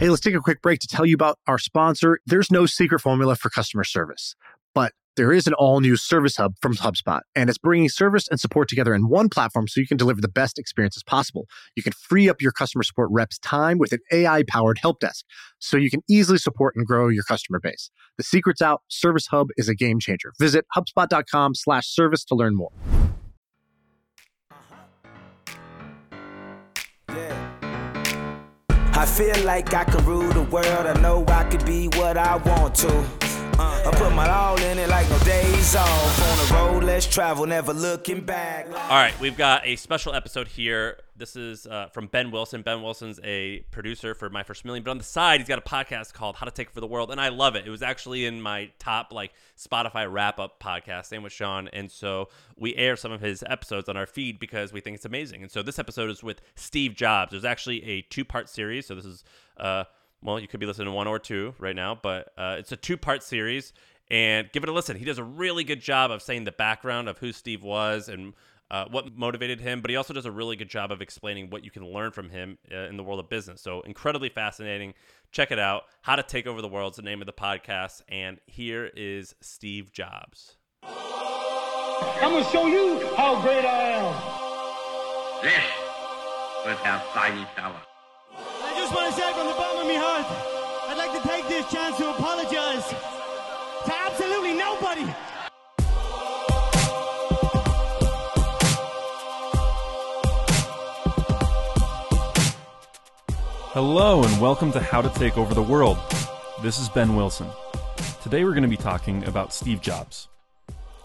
Hey, let's take a quick break to tell you about our sponsor. There's no secret formula for customer service, but there is an all new service hub from HubSpot, and it's bringing service and support together in one platform so you can deliver the best experiences possible. You can free up your customer support reps' time with an AI powered help desk so you can easily support and grow your customer base. The secret's out. Service Hub is a game changer. Visit HubSpot.com slash service to learn more. I feel like I can rule the world. I know I could be what I want to. Uh, I put my all in it like no days off. On the road, let's travel, never looking back. All right, we've got a special episode here. This is uh, from Ben Wilson. Ben Wilson's a producer for My First Million, but on the side, he's got a podcast called How to Take Over the World, and I love it. It was actually in my top like Spotify wrap up podcast, same with Shaan, and so we air some of his episodes on our feed because we think it's amazing. And so this episode is with Steve Jobs. There's actually a two part series, so this is uh, well, you could be listening to one or two right now, but uh, it's a two part series. And give it a listen. He does a really good job of saying the background of who Steve was and uh, what motivated him, but he also does a really good job of explaining what you can learn from him uh, in the world of business. So, incredibly fascinating. Check it out. How to Take Over the World is the name of the podcast. And here is Steve Jobs. I'm going to show you how great I am. This was our tiny tower. I just want to say from the bottom of my heart, I'd like to take this chance to apologize to absolutely nobody. Hello, and welcome to How to Take Over the World. This is Ben Wilson. Today we're going to be talking about Steve Jobs.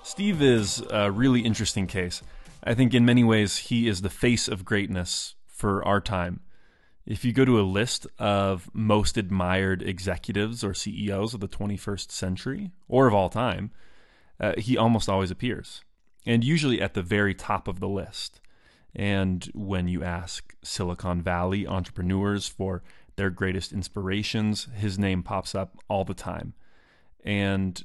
Steve is a really interesting case. I think in many ways he is the face of greatness for our time. If you go to a list of most admired executives or CEOs of the 21st century, or of all time, uh, he almost always appears, and usually at the very top of the list. And when you ask Silicon Valley entrepreneurs for their greatest inspirations, his name pops up all the time. And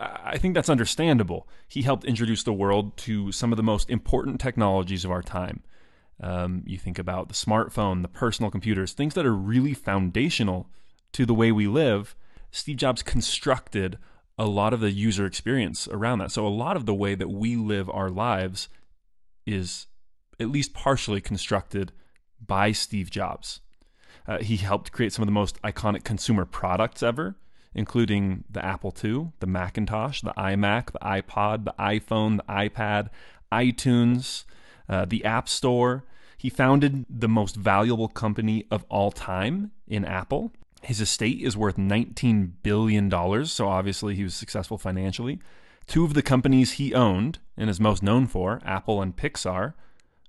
I think that's understandable. He helped introduce the world to some of the most important technologies of our time. Um, you think about the smartphone, the personal computers, things that are really foundational to the way we live. Steve Jobs constructed a lot of the user experience around that. So, a lot of the way that we live our lives is at least partially constructed by Steve Jobs. Uh, he helped create some of the most iconic consumer products ever, including the Apple II, the Macintosh, the iMac, the iPod, the iPhone, the iPad, iTunes, uh, the App Store. He founded the most valuable company of all time in Apple. His estate is worth $19 billion, so obviously he was successful financially. Two of the companies he owned and is most known for, Apple and Pixar,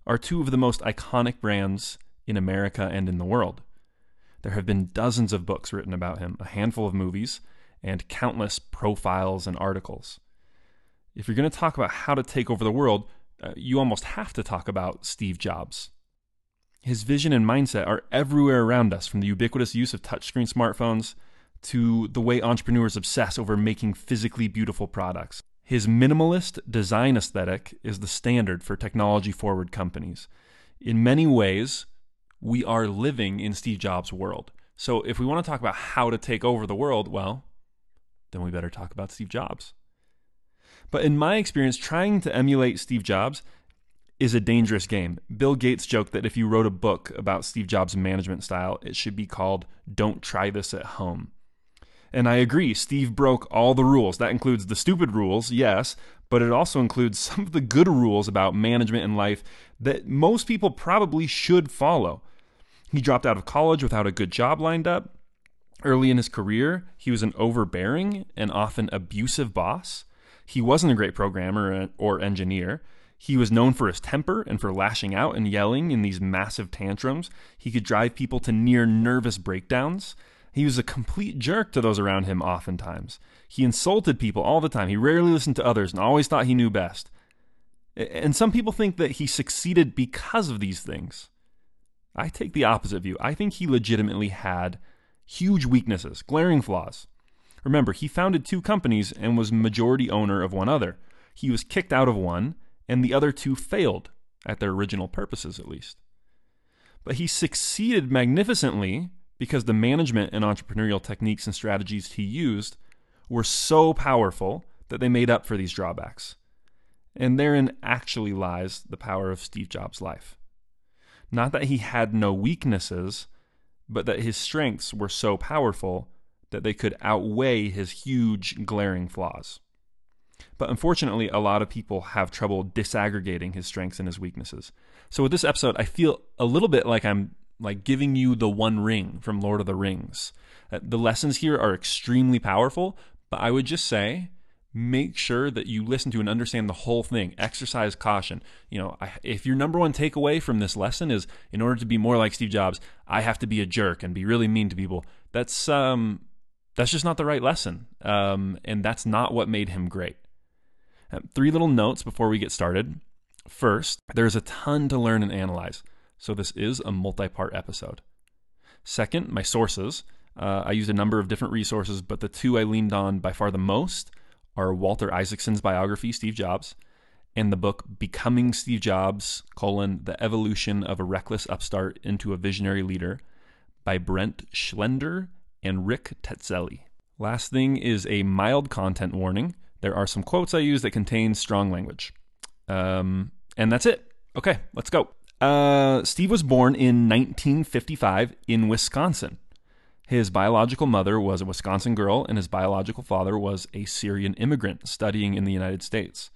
are two of the most iconic brands in America and in the world. There have been dozens of books written about him, a handful of movies, and countless profiles and articles. If you're going to talk about how to take over the world, uh, you almost have to talk about Steve Jobs. His vision and mindset are everywhere around us, from the ubiquitous use of touchscreen smartphones to the way entrepreneurs obsess over making physically beautiful products. His minimalist design aesthetic is the standard for technology forward companies. In many ways, we are living in Steve Jobs' world. So if we want to talk about how to take over the world, well, then we better talk about Steve Jobs. But in my experience, trying to emulate Steve Jobs is a dangerous game. Bill Gates joked that if you wrote a book about Steve Jobs' management style, it should be called Don't Try This at Home. And I agree, Steve broke all the rules. That includes the stupid rules, yes, but it also includes some of the good rules about management and life that most people probably should follow. He dropped out of college without a good job lined up. Early in his career, he was an overbearing and often abusive boss. He wasn't a great programmer or engineer. He was known for his temper and for lashing out and yelling in these massive tantrums. He could drive people to near nervous breakdowns. He was a complete jerk to those around him, oftentimes. He insulted people all the time. He rarely listened to others and always thought he knew best. And some people think that he succeeded because of these things. I take the opposite view. I think he legitimately had huge weaknesses, glaring flaws. Remember, he founded two companies and was majority owner of one other. He was kicked out of one, and the other two failed, at their original purposes at least. But he succeeded magnificently because the management and entrepreneurial techniques and strategies he used were so powerful that they made up for these drawbacks. And therein actually lies the power of Steve Jobs' life. Not that he had no weaknesses, but that his strengths were so powerful that they could outweigh his huge, glaring flaws. But unfortunately, a lot of people have trouble disaggregating his strengths and his weaknesses. So with this episode, I feel a little bit like I'm like giving you the one ring from Lord of the Rings. Uh, the lessons here are extremely powerful, but I would just say make sure that you listen to and understand the whole thing. Exercise caution. You know, I, if your number one takeaway from this lesson is in order to be more like Steve Jobs, I have to be a jerk and be really mean to people. That's um that's just not the right lesson. Um, and that's not what made him great. Uh, three little notes before we get started. First, there's a ton to learn and analyze, so this is a multi part episode. Second, my sources. Uh, I used a number of different resources, but the two I leaned on by far the most are Walter Isaacson's biography, Steve Jobs, and the book Becoming Steve Jobs, colon, The Evolution of a Reckless Upstart into a Visionary Leader by Brent Schlender and Rick Tetzelli. Last thing is a mild content warning. There are some quotes I use that contain strong language. Um, and that's it. Okay, let's go. Uh, Steve was born in 1955 in Wisconsin. His biological mother was a Wisconsin girl, and his biological father was a Syrian immigrant studying in the United States.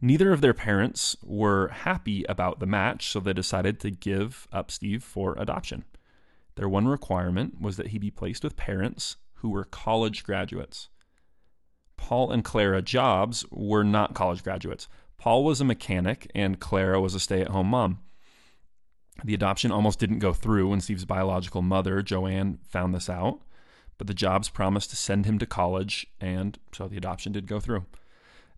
Neither of their parents were happy about the match, so they decided to give up Steve for adoption. Their one requirement was that he be placed with parents who were college graduates. Paul and Clara Jobs were not college graduates. Paul was a mechanic, and Clara was a stay at home mom. The adoption almost didn't go through when Steve's biological mother, Joanne, found this out, but the Jobs promised to send him to college, and so the adoption did go through.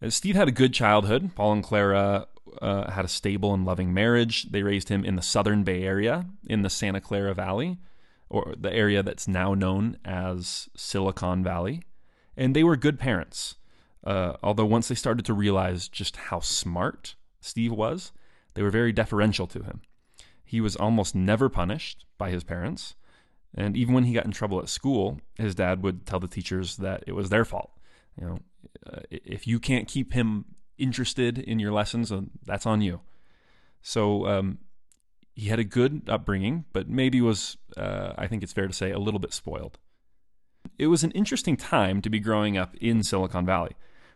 As Steve had a good childhood. Paul and Clara uh, had a stable and loving marriage. They raised him in the southern Bay Area in the Santa Clara Valley, or the area that's now known as Silicon Valley. And they were good parents. Uh, although once they started to realize just how smart Steve was, they were very deferential to him. He was almost never punished by his parents. And even when he got in trouble at school, his dad would tell the teachers that it was their fault. You know, uh, if you can't keep him interested in your lessons, uh, that's on you. So um, he had a good upbringing, but maybe was, uh, I think it's fair to say, a little bit spoiled. It was an interesting time to be growing up in Silicon Valley.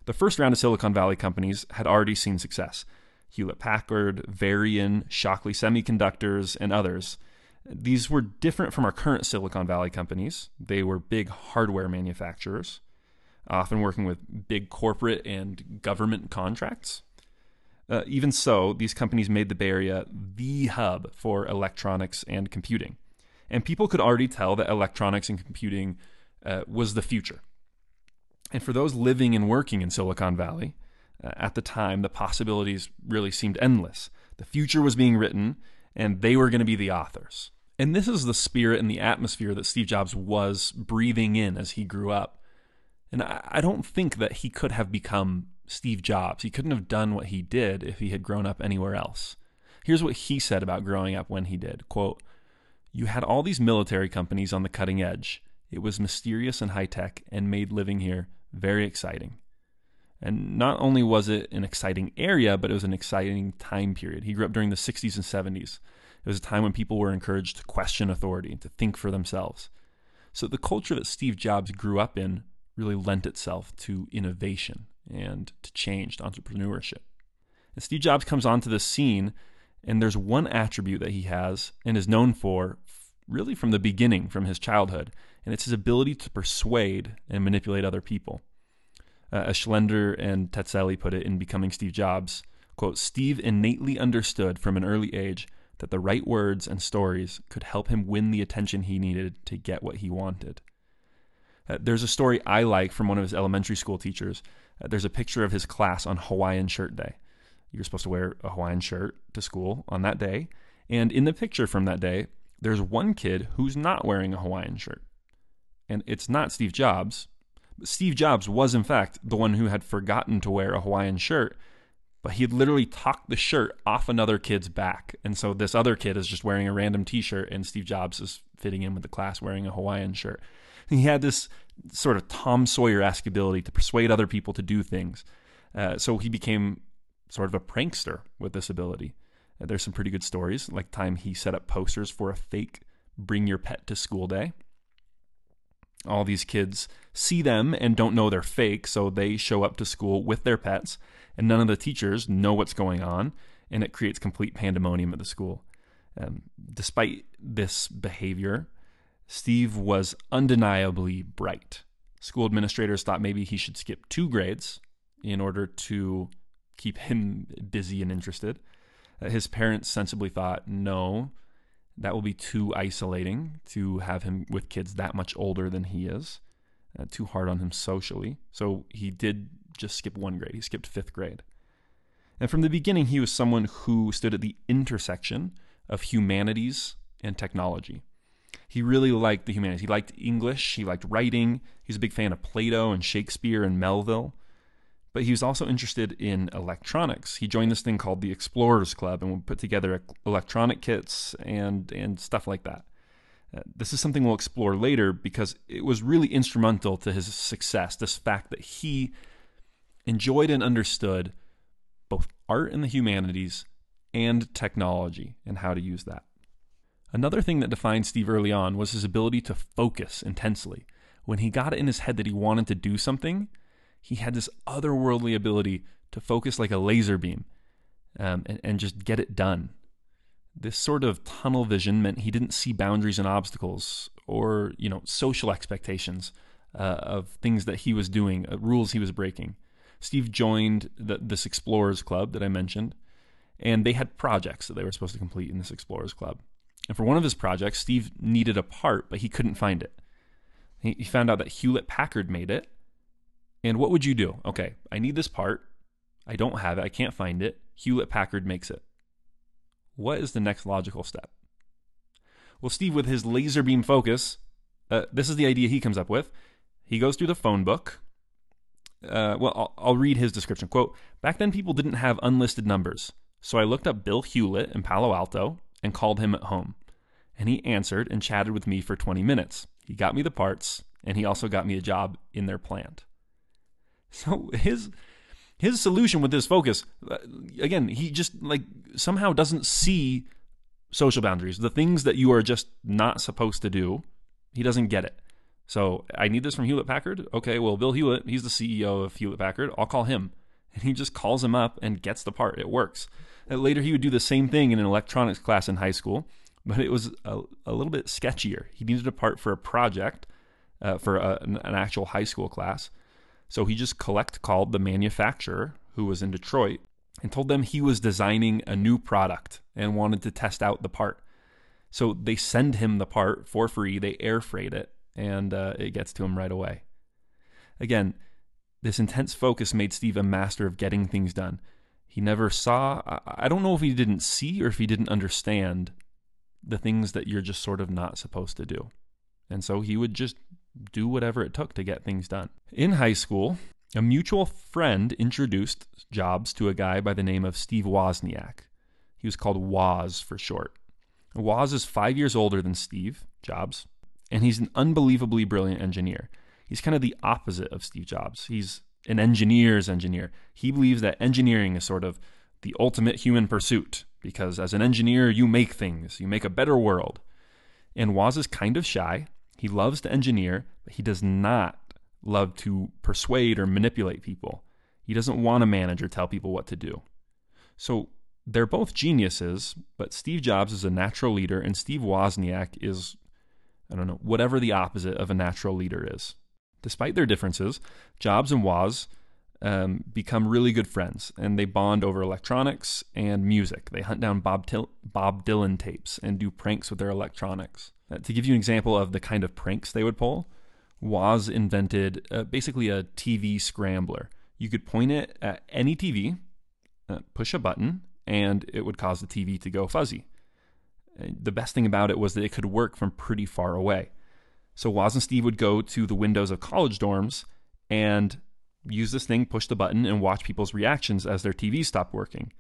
The first round of Silicon Valley companies had already seen success. Hewlett Packard, Varian, Shockley Semiconductors, and others. These were different from our current Silicon Valley companies. They were big hardware manufacturers, often working with big corporate and government contracts. Uh, even so, these companies made the Bay Area the hub for electronics and computing. And people could already tell that electronics and computing uh, was the future. And for those living and working in Silicon Valley, uh, at the time, the possibilities really seemed endless. The future was being written, and they were going to be the authors. And this is the spirit and the atmosphere that Steve Jobs was breathing in as he grew up. And I, don't think that he could have become Steve Jobs. He couldn't have done what he did if he had grown up anywhere else. Here's what he said about growing up when he did quote, You had all these military companies on the cutting edge. It was mysterious and high tech and made living here very exciting. And not only was it an exciting area, but it was an exciting time period. He grew up during the 60s and 70s. It was a time when people were encouraged to question authority and to think for themselves. So the culture that Steve Jobs grew up in really lent itself to innovation and to change, to entrepreneurship. And Steve Jobs comes onto the scene, and there's one attribute that he has and is known for really from the beginning, from his childhood, and it's his ability to persuade and manipulate other people. Uh, as Schlender and Tetzelli put it in Becoming Steve Jobs, quote, Steve innately understood from an early age that the right words and stories could help him win the attention he needed to get what he wanted. Uh, there's a story I like from one of his elementary school teachers. Uh, there's a picture of his class on Hawaiian Shirt Day. You're supposed to wear a Hawaiian shirt to school on that day. And in the picture from that day, there's one kid who's not wearing a Hawaiian shirt. And it's not Steve Jobs, Steve Jobs was, in fact, the one who had forgotten to wear a Hawaiian shirt, but he had literally talked the shirt off another kid's back. And so this other kid is just wearing a random t shirt, and Steve Jobs is fitting in with the class wearing a Hawaiian shirt. He had this sort of Tom Sawyer esque ability to persuade other people to do things. Uh, so he became sort of a prankster with this ability. Uh, there's some pretty good stories, like time he set up posters for a fake Bring Your Pet to School Day. All these kids see them and don't know they're fake, so they show up to school with their pets, and none of the teachers know what's going on, and it creates complete pandemonium at the school. Um, despite this behavior, Steve was undeniably bright. School administrators thought maybe he should skip two grades in order to keep him busy and interested. Uh, his parents sensibly thought, no, that will be too isolating to have him with kids that much older than he is, uh, too hard on him socially. So he did just skip one grade. He skipped fifth grade. And from the beginning, he was someone who stood at the intersection of humanities and technology. He really liked the humanities. He liked English, he liked writing. He was a big fan of Plato and Shakespeare and Melville. But he was also interested in electronics. He joined this thing called the Explorers Club and would put together electronic kits and, and stuff like that. Uh, this is something we'll explore later because it was really instrumental to his success. This fact that he enjoyed and understood both art and the humanities and technology and how to use that. Another thing that defined Steve early on was his ability to focus intensely. When he got it in his head that he wanted to do something, he had this otherworldly ability to focus like a laser beam um, and, and just get it done. This sort of tunnel vision meant he didn't see boundaries and obstacles or, you know, social expectations uh, of things that he was doing, uh, rules he was breaking. Steve joined the, this Explorers Club that I mentioned, and they had projects that they were supposed to complete in this Explorers Club. And for one of his projects, Steve needed a part, but he couldn't find it. He, found out that Hewlett Packard made it. And what would you do? Okay, I need this part. I don't have it. I can't find it. Hewlett Packard makes it. What is the next logical step? Well, Steve, with his laser beam focus, uh, this is the idea he comes up with. He goes through the phone book uh, well, I'll, I'll read his description. Quote Back then, people didn't have unlisted numbers. So I looked up Bill Hewlett in Palo Alto and called him at home. And he answered and chatted with me for 20 minutes. He got me the parts, and he also got me a job in their plant. So his his solution with this focus, uh, again, he just like somehow doesn't see social boundaries, the things that you are just not supposed to do. He doesn't get it. So I need this from Hewlett Packard. Okay, well, Bill Hewlett, he's the CEO of Hewlett Packard. I'll call him. And he just calls him up and gets the part. It works. And later, he would do the same thing in an electronics class in high school, but it was a, a little bit sketchier. He needed a part for a project, uh, for a, an, an actual high school class. So he just collect called the manufacturer, who was in Detroit, and told them he was designing a new product and wanted to test out the part. So they send him the part for free. They air freight it and uh, it gets to him right away. Again, this intense focus made Steve a master of getting things done. He never saw, I don't know if he didn't see or if he didn't understand the things that you're just sort of not supposed to do. And so he would just do whatever it took to get things done. In high school, a mutual friend introduced Jobs to a guy by the name of Steve Wozniak. He was called Woz for short. Woz is five years older than Steve Jobs, and he's an unbelievably brilliant engineer. He's kind of the opposite of Steve Jobs. He's an engineer's engineer. He believes that engineering is sort of the ultimate human pursuit because as an engineer, you make things, you make a better world. And Woz is kind of shy. He loves to engineer, but he does not love to persuade or manipulate people. He doesn't want to manage or tell people what to do. So they're both geniuses, but Steve Jobs is a natural leader and Steve Wozniak is I don't know, whatever the opposite of a natural leader is. Despite their differences, Jobs and Woz um, become really good friends and they bond over electronics and music. They hunt down Bob, Til- Bob Dylan tapes and do pranks with their electronics. Uh, to give you an example of the kind of pranks they would pull, Woz invented uh, basically a TV scrambler. You could point it at any TV, uh, push a button, and it would cause the TV to go fuzzy the best thing about it was that it could work from pretty far away. So Woz and Steve would go to the windows of college dorms and use this thing, push the button, and watch people's reactions as their TVs stopped working.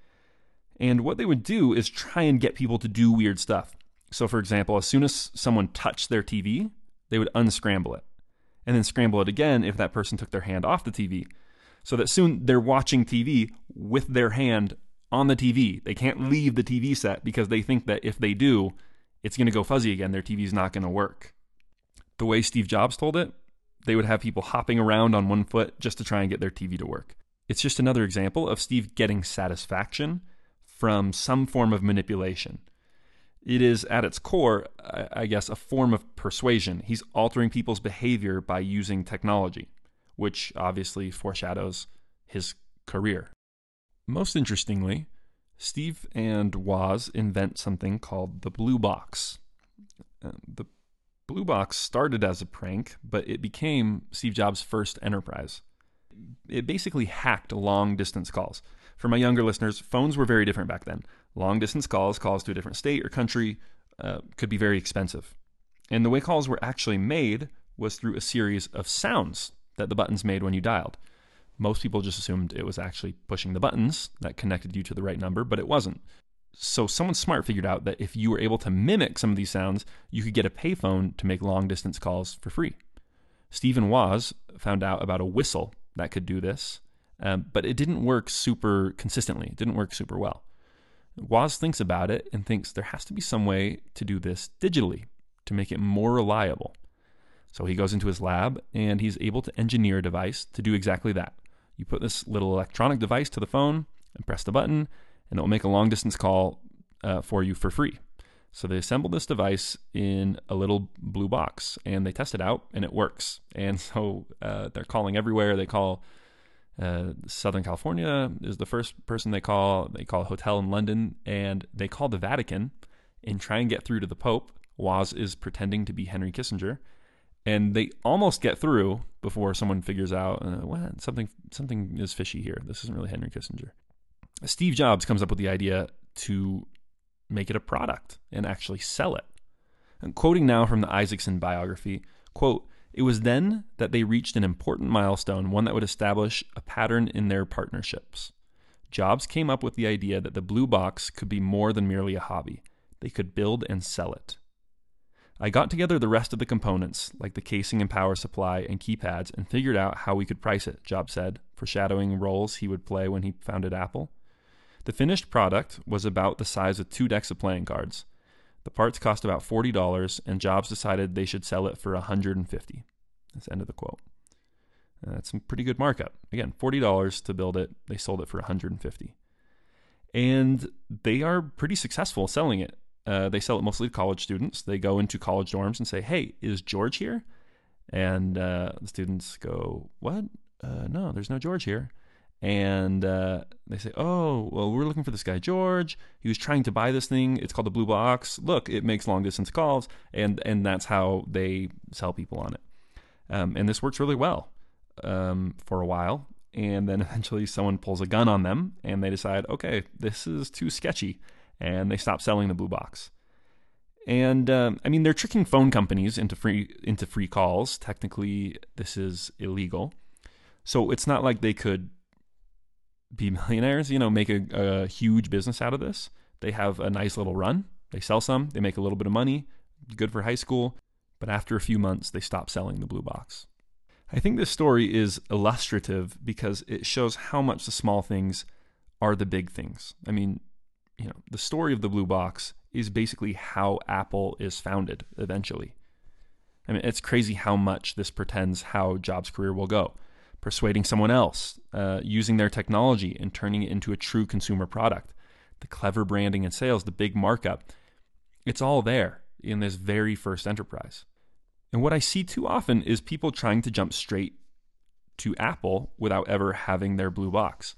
And what they would do is try and get people to do weird stuff. So, for example, as soon as someone touched their TV, they would unscramble it and then scramble it again if that person took their hand off the TV. So that soon they're watching TV with their hand on the TV. They can't leave the TV set because they think that if they do, it's going to go fuzzy again. Their TV's not going to work. The way Steve Jobs told it, they would have people hopping around on one foot just to try and get their TV to work. It's just another example of Steve getting satisfaction from some form of manipulation. It is at its core, I guess, a form of persuasion. He's altering people's behavior by using technology, which obviously foreshadows his career. Most interestingly, Steve and Woz invent something called the Blue Box. Uh, the Blue Box started as a prank, but it became Steve Jobs' first enterprise. It basically hacked long distance calls. For my younger listeners, phones were very different back then. Long distance calls, calls to a different state or country, uh, could be very expensive. And the way calls were actually made was through a series of sounds that the buttons made when you dialed. Most people just assumed it was actually pushing the buttons that connected you to the right number, but it wasn't. So someone smart figured out that if you were able to mimic some of these sounds, you could get a payphone to make long distance calls for free. Steve and Woz found out about a whistle that could do this, um, but it didn't work super consistently. It didn't work super well. Woz thinks about it and thinks there has to be some way to do this digitally to make it more reliable. So he goes into his lab and he's able to engineer a device to do exactly that. You put this little electronic device to the phone and press the button, and it will make a long distance call uh, for you for free. So they assembled this device in a little blue box and they test it out and it works. And so uh, they're calling everywhere. They call uh, Southern California is the first person they call. They call a hotel in London and they call the Vatican and try and get through to the Pope. Woz is pretending to be Henry Kissinger and they almost get through before someone figures out uh, what something something is fishy here. This isn't really Henry Kissinger. Steve Jobs comes up with the idea to make it a product and actually sell it. And quoting now from the Isaacson biography, quote, it was then that they reached an important milestone, one that would establish a pattern in their partnerships. Jobs came up with the idea that the blue box could be more than merely a hobby. They could build and sell it. I got together the rest of the components, like the casing and power supply and keypads, and figured out how we could price it, Jobs said, foreshadowing roles he would play when he founded Apple. The finished product was about the size of two decks of playing cards. The parts cost about $40, and Jobs decided they should sell it for 150 That's the end of the quote. Uh, that's some pretty good markup. Again, $40 to build it. They sold it for 150 And they are pretty successful selling it. Uh, they sell it mostly to college students. They go into college dorms and say, "Hey, is George here?" And uh, the students go, "What? Uh, no, there's no George here." And uh, they say, "Oh, well, we're looking for this guy George. He was trying to buy this thing. It's called the Blue Box. Look, it makes long distance calls." And and that's how they sell people on it. Um, and this works really well um, for a while. And then eventually, someone pulls a gun on them, and they decide, "Okay, this is too sketchy." and they stop selling the blue box. And um, I mean, they're tricking phone companies into free into free calls. Technically, this is illegal, so it's not like they could be millionaires. You know, make a, a huge business out of this. They have a nice little run. They sell some. They make a little bit of money. Good for high school. But after a few months, they stop selling the blue box. I think this story is illustrative because it shows how much the small things are the big things. I mean, you know, the story of the blue box is basically how Apple is founded eventually. I mean, it's crazy how much this pretends how Jobs' career will go. Persuading someone else, uh, using their technology and turning it into a true consumer product. The clever branding and sales, the big markup. It's all there in this very first enterprise. And what I see too often is people trying to jump straight to Apple without ever having their blue box.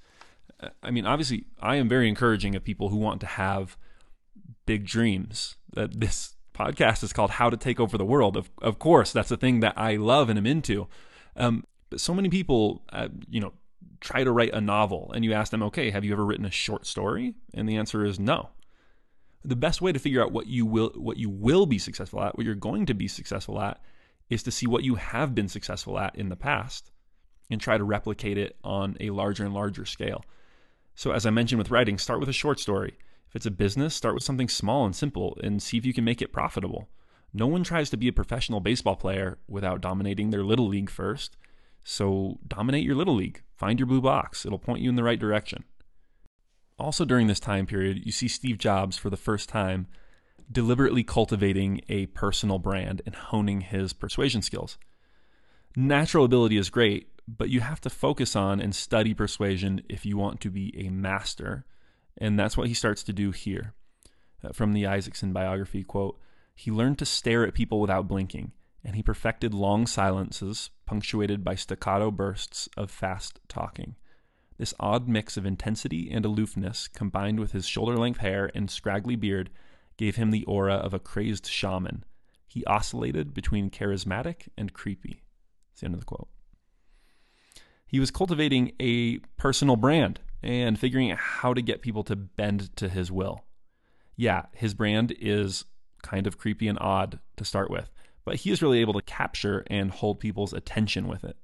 I mean, obviously, I am very encouraging of people who want to have big dreams. That this podcast is called "How to Take Over the World." Of of course, that's a thing that I love and am into. Um, but so many people, uh, you know, try to write a novel, and you ask them, "Okay, have you ever written a short story?" And the answer is no. The best way to figure out what you will what you will be successful at, what you're going to be successful at, is to see what you have been successful at in the past and try to replicate it on a larger and larger scale. So, as I mentioned with writing, start with a short story. If it's a business, start with something small and simple and see if you can make it profitable. No one tries to be a professional baseball player without dominating their little league first. So dominate your little league. Find your blue box. It'll point you in the right direction. Also, during this time period, you see Steve Jobs for the first time deliberately cultivating a personal brand and honing his persuasion skills. Natural ability is great, but you have to focus on and study persuasion if you want to be a master. And that's what he starts to do here. Uh, from the Isaacson biography quote, he learned to stare at people without blinking, and he perfected long silences punctuated by staccato bursts of fast talking. This odd mix of intensity and aloofness, combined with his shoulder length hair and scraggly beard, gave him the aura of a crazed shaman. He oscillated between charismatic and creepy. That's the end of the quote. He was cultivating a personal brand and figuring out how to get people to bend to his will. Yeah, his brand is kind of creepy and odd to start with, but he is really able to capture and hold people's attention with it.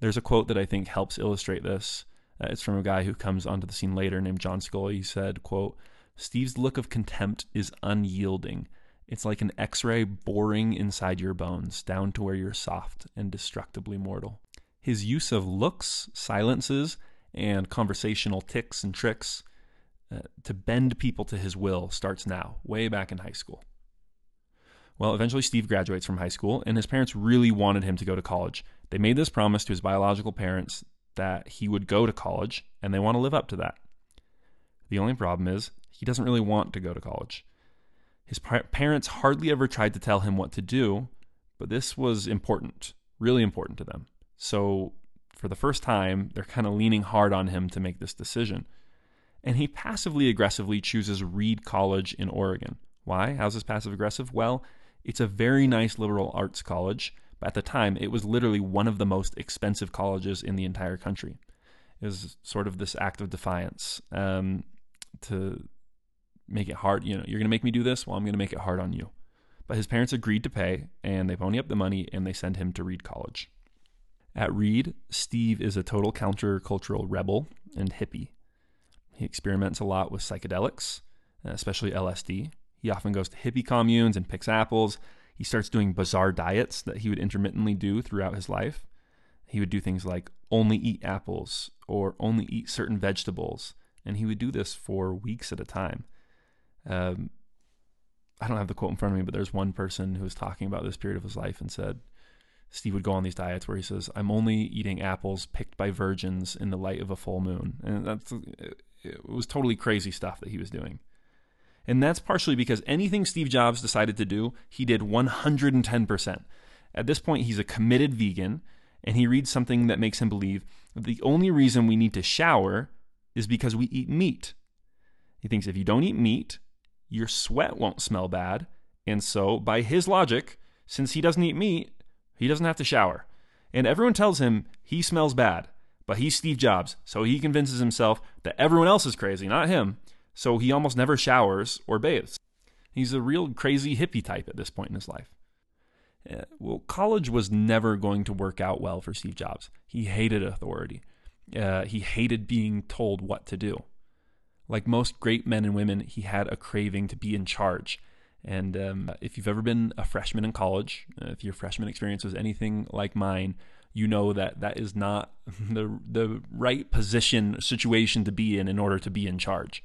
There's a quote that I think helps illustrate this. Uh, it's from a guy who comes onto the scene later named John Sculley. He said, quote, Steve's look of contempt is unyielding. It's like an x ray boring inside your bones, down to where you're soft and destructibly mortal. His use of looks, silences, and conversational ticks and tricks uh, to bend people to his will starts now, way back in high school. Well, eventually Steve graduates from high school, and his parents really wanted him to go to college. They made this promise to his biological parents that he would go to college, and they want to live up to that. The only problem is he doesn't really want to go to college. His parents hardly ever tried to tell him what to do, but this was important, really important to them. So, for the first time, they're kind of leaning hard on him to make this decision. And he passively aggressively chooses Reed College in Oregon. Why? How's this passive aggressive? Well, it's a very nice liberal arts college, but at the time, it was literally one of the most expensive colleges in the entire country. It was sort of this act of defiance um, to make it hard. You know, you're going to make me do this? Well, I'm going to make it hard on you. But his parents agreed to pay, and they pony up the money, and they send him to Reed College. At Reed, Steve is a total countercultural rebel and hippie. He experiments a lot with psychedelics, especially LSD. He often goes to hippie communes and picks apples. He starts doing bizarre diets that he would intermittently do throughout his life. He would do things like only eat apples or only eat certain vegetables, and he would do this for weeks at a time. Um, I don't have the quote in front of me, but there's one person who was talking about this period of his life and said Steve would go on these diets where he says, "I'm only eating apples picked by virgins in the light of a full moon," and that's it was totally crazy stuff that he was doing. And that's partially because anything Steve Jobs decided to do, he did 110%. At this point, he's a committed vegan, and he reads something that makes him believe that the only reason we need to shower is because we eat meat. He thinks if you don't eat meat, your sweat won't smell bad. And so, by his logic, since he doesn't eat meat, he doesn't have to shower. And everyone tells him he smells bad, but he's Steve Jobs, so he convinces himself that everyone else is crazy, not him so he almost never showers or bathes. He's a real crazy hippie type at this point in his life. Uh, well, college was never going to work out well for Steve Jobs. He hated authority. Uh, he hated being told what to do. Like most great men and women, he had a craving to be in charge. And um, if you've ever been a freshman in college, uh, if your freshman experience was anything like mine, you know that that is not the the right position situation to be in in order to be in charge.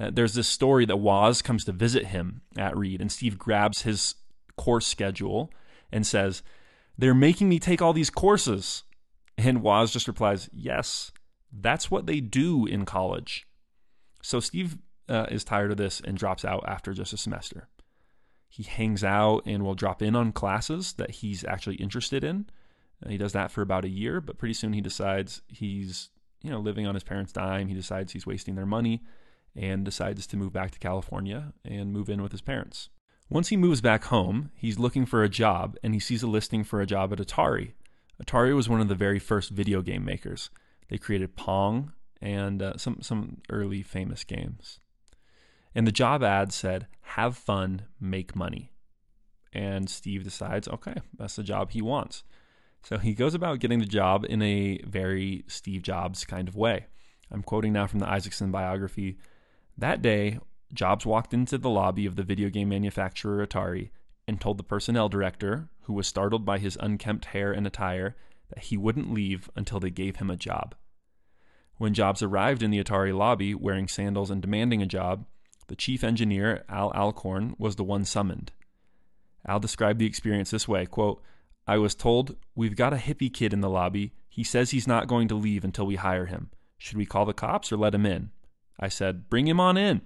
Uh, there's this story that Woz comes to visit him at Reed, and Steve grabs his course schedule and says, They're making me take all these courses. And Woz just replies, Yes, that's what they do in college. So Steve uh, is tired of this and drops out after just a semester. He hangs out and will drop in on classes that he's actually interested in. Uh, he does that for about a year, but pretty soon he decides he's, you know, living on his parents' dime. He decides he's wasting their money and decides to move back to California and move in with his parents. Once he moves back home, he's looking for a job and he sees a listing for a job at Atari. Atari was one of the very first video game makers. They created Pong and uh, some some early famous games. And the job ad said, "Have fun, make money." And Steve decides, okay, that's the job he wants. So he goes about getting the job in a very Steve Jobs kind of way. I'm quoting now from the Isaacson biography that day, Jobs walked into the lobby of the video game manufacturer Atari and told the personnel director, who was startled by his unkempt hair and attire, that he wouldn't leave until they gave him a job. When Jobs arrived in the Atari lobby wearing sandals and demanding a job, the chief engineer, Al Alcorn, was the one summoned. Al described the experience this way quote, I was told, We've got a hippie kid in the lobby. He says he's not going to leave until we hire him. Should we call the cops or let him in? I said, Bring him on in.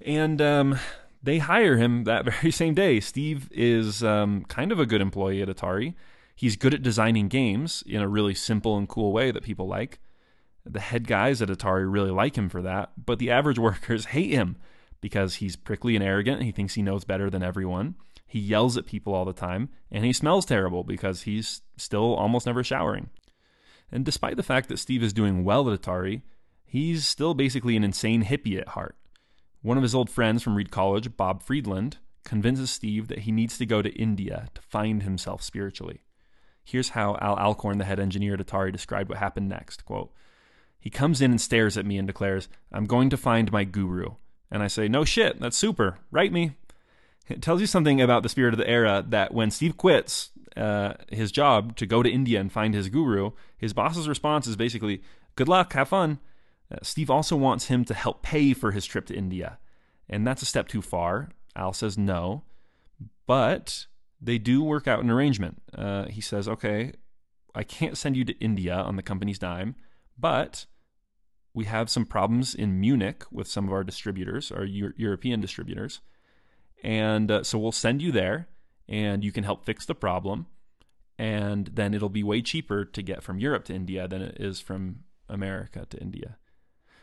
And um, they hire him that very same day. Steve is um, kind of a good employee at Atari. He's good at designing games in a really simple and cool way that people like. The head guys at Atari really like him for that, but the average workers hate him because he's prickly and arrogant. He thinks he knows better than everyone. He yells at people all the time, and he smells terrible because he's still almost never showering. And despite the fact that Steve is doing well at Atari, he's still basically an insane hippie at heart. One of his old friends from Reed College, Bob Friedland, convinces Steve that he needs to go to India to find himself spiritually. Here's how Al Alcorn, the head engineer at Atari, described what happened next. Quote, he comes in and stares at me and declares, I'm going to find my guru. And I say, No shit, that's super. Write me. It tells you something about the spirit of the era that when Steve quits uh, his job to go to India and find his guru, his boss's response is basically, Good luck, have fun. Uh, Steve also wants him to help pay for his trip to India. And that's a step too far. Al says no. But they do work out an arrangement. Uh, he says, Okay, I can't send you to India on the company's dime, but we have some problems in Munich with some of our distributors, our Euro- European distributors. And uh, so we'll send you there and you can help fix the problem. And then it'll be way cheaper to get from Europe to India than it is from America to India.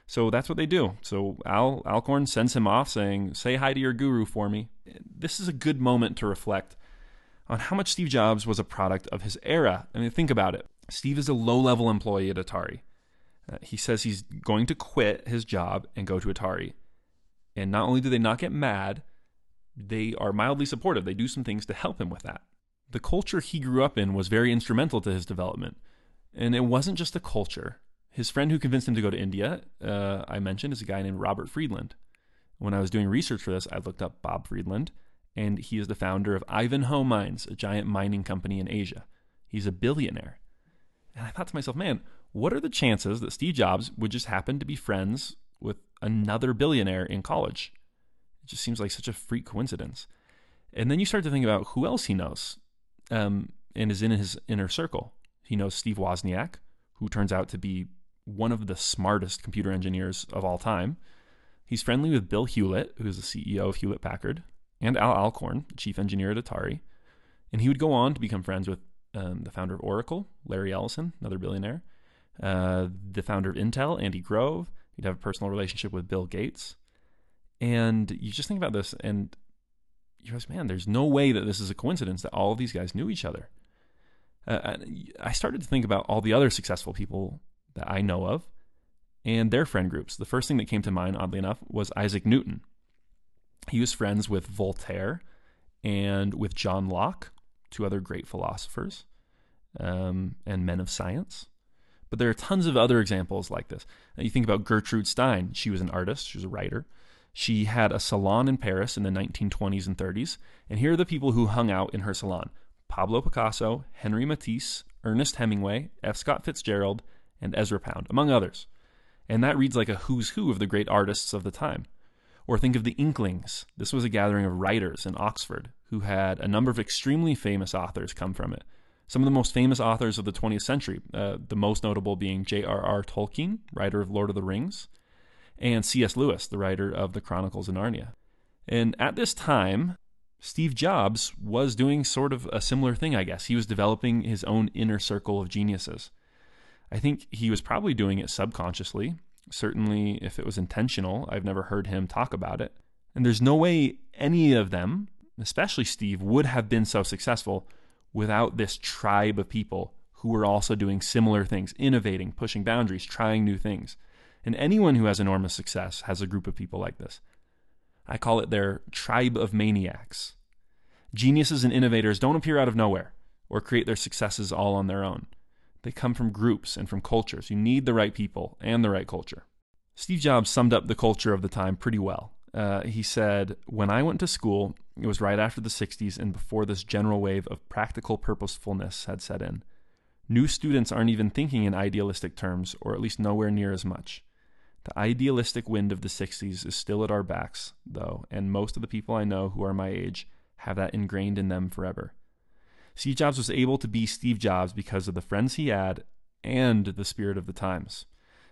So that's what they do. So Al Alcorn sends him off saying, Say hi to your guru for me. This is a good moment to reflect on how much Steve Jobs was a product of his era. I mean, think about it. Steve is a low level employee at Atari. Uh, he says he's going to quit his job and go to Atari. And not only do they not get mad, they are mildly supportive. They do some things to help him with that. The culture he grew up in was very instrumental to his development. And it wasn't just a culture. His friend who convinced him to go to India, uh, I mentioned, is a guy named Robert Friedland. When I was doing research for this, I looked up Bob Friedland, and he is the founder of Ivanhoe Mines, a giant mining company in Asia. He's a billionaire. And I thought to myself, man, what are the chances that Steve Jobs would just happen to be friends with another billionaire in college? It just seems like such a freak coincidence. And then you start to think about who else he knows um, and is in his inner circle. He knows Steve Wozniak, who turns out to be one of the smartest computer engineers of all time. He's friendly with Bill Hewlett, who's the CEO of Hewlett Packard, and Al Alcorn, the chief engineer at Atari. And he would go on to become friends with um, the founder of Oracle, Larry Ellison, another billionaire, uh, the founder of Intel, Andy Grove. He'd have a personal relationship with Bill Gates. And you just think about this, and you realize, man, there's no way that this is a coincidence that all of these guys knew each other. Uh, I started to think about all the other successful people that I know of and their friend groups. The first thing that came to mind, oddly enough, was Isaac Newton. He was friends with Voltaire and with John Locke, two other great philosophers um, and men of science. But there are tons of other examples like this. Now, you think about Gertrude Stein. She was an artist, she was a writer. She had a salon in Paris in the 1920s and 30s. And here are the people who hung out in her salon Pablo Picasso, Henry Matisse, Ernest Hemingway, F. Scott Fitzgerald, and Ezra Pound, among others. And that reads like a who's who of the great artists of the time. Or think of the Inklings. This was a gathering of writers in Oxford who had a number of extremely famous authors come from it. Some of the most famous authors of the 20th century, uh, the most notable being J.R.R. Tolkien, writer of Lord of the Rings, and C.S. Lewis, the writer of the Chronicles of Narnia. And at this time, Steve Jobs was doing sort of a similar thing, I guess. He was developing his own inner circle of geniuses. I think he was probably doing it subconsciously. Certainly, if it was intentional, I've never heard him talk about it. And there's no way any of them, especially Steve, would have been so successful without this tribe of people who were also doing similar things, innovating, pushing boundaries, trying new things. And anyone who has enormous success has a group of people like this. I call it their tribe of maniacs. Geniuses and innovators don't appear out of nowhere or create their successes all on their own. They come from groups and from cultures. You need the right people and the right culture. Steve Jobs summed up the culture of the time pretty well. Uh, he said, When I went to school, it was right after the 60s and before this general wave of practical purposefulness had set in. New students aren't even thinking in idealistic terms, or at least nowhere near as much. The idealistic wind of the 60s is still at our backs, though, and most of the people I know who are my age have that ingrained in them forever. Steve Jobs was able to be Steve Jobs because of the friends he had and the spirit of the times.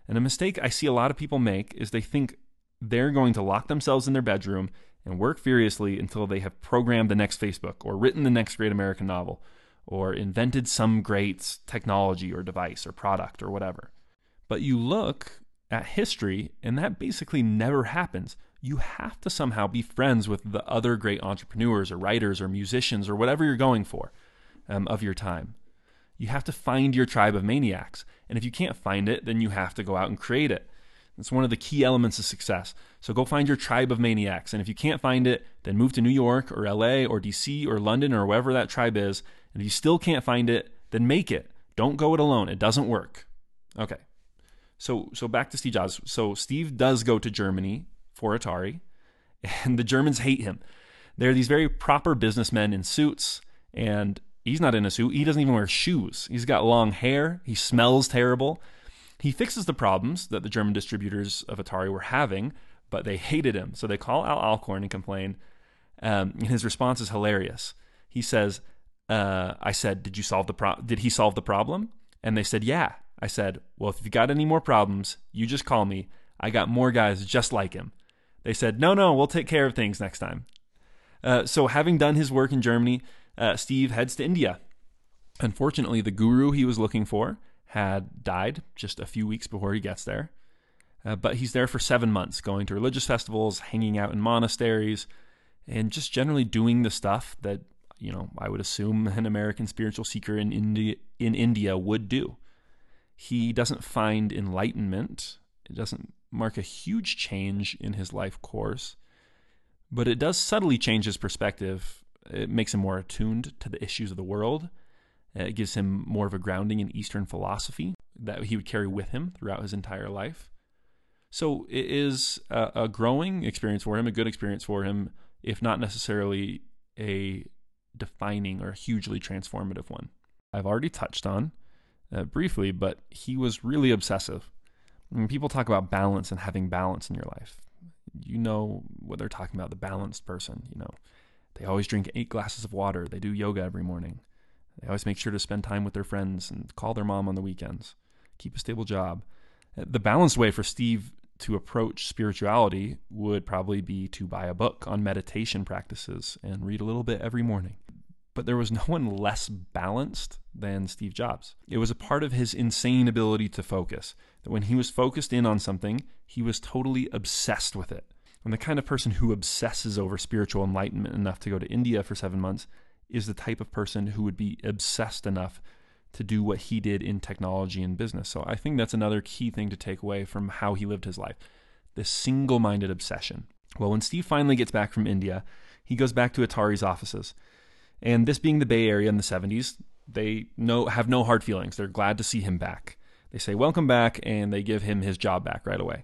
And a mistake I see a lot of people make is they think they're going to lock themselves in their bedroom and work furiously until they have programmed the next Facebook or written the next great American novel or invented some great technology or device or product or whatever. But you look at history, and that basically never happens. You have to somehow be friends with the other great entrepreneurs or writers or musicians or whatever you're going for um, of your time. You have to find your tribe of maniacs. And if you can't find it, then you have to go out and create it. It's one of the key elements of success. So go find your tribe of maniacs. And if you can't find it, then move to New York or LA or DC or London or wherever that tribe is. And if you still can't find it, then make it. Don't go it alone. It doesn't work. Okay. So so back to Steve Jobs. So Steve does go to Germany for Atari, and the Germans hate him. They're these very proper businessmen in suits, and he's not in a suit. He doesn't even wear shoes. He's got long hair. He smells terrible. He fixes the problems that the German distributors of Atari were having, but they hated him. So they call Al Alcorn and complain. Um, and his response is hilarious. He says, uh, "I said, did you solve the pro- Did he solve the problem?" And they said, "Yeah." I said, Well, if you got any more problems, you just call me. I got more guys just like him. They said, No, no, we'll take care of things next time. Uh, so, having done his work in Germany, uh, Steve heads to India. Unfortunately, the guru he was looking for had died just a few weeks before he gets there. Uh, but he's there for seven months, going to religious festivals, hanging out in monasteries, and just generally doing the stuff that you know I would assume an American spiritual seeker in India in India would do. He doesn't find enlightenment. It doesn't mark a huge change in his life course, but it does subtly change his perspective. It makes him more attuned to the issues of the world. It gives him more of a grounding in Eastern philosophy that he would carry with him throughout his entire life. So it is a, a growing experience for him, a good experience for him, if not necessarily a defining or hugely transformative one. I've already touched on uh, briefly, but he was really obsessive. When people talk about balance and having balance in your life, you know what they're talking about the balanced person. You know, they always drink eight glasses of water, they do yoga every morning, they always make sure to spend time with their friends and call their mom on the weekends, keep a stable job. Uh, the balanced way for Steve to approach spirituality would probably be to buy a book on meditation practices and read a little bit every morning but there was no one less balanced than Steve Jobs. It was a part of his insane ability to focus, that when he was focused in on something, he was totally obsessed with it. And the kind of person who obsesses over spiritual enlightenment enough to go to India for seven months is the type of person who would be obsessed enough to do what he did in technology and business. So I think that's another key thing to take away from how he lived his life this single minded obsession. Well, when Steve finally gets back from India, he goes back to Atari's offices. And this being the Bay Area in the 70s, they no, have no hard feelings. They're glad to see him back. They say, Welcome back, and they give him his job back right away.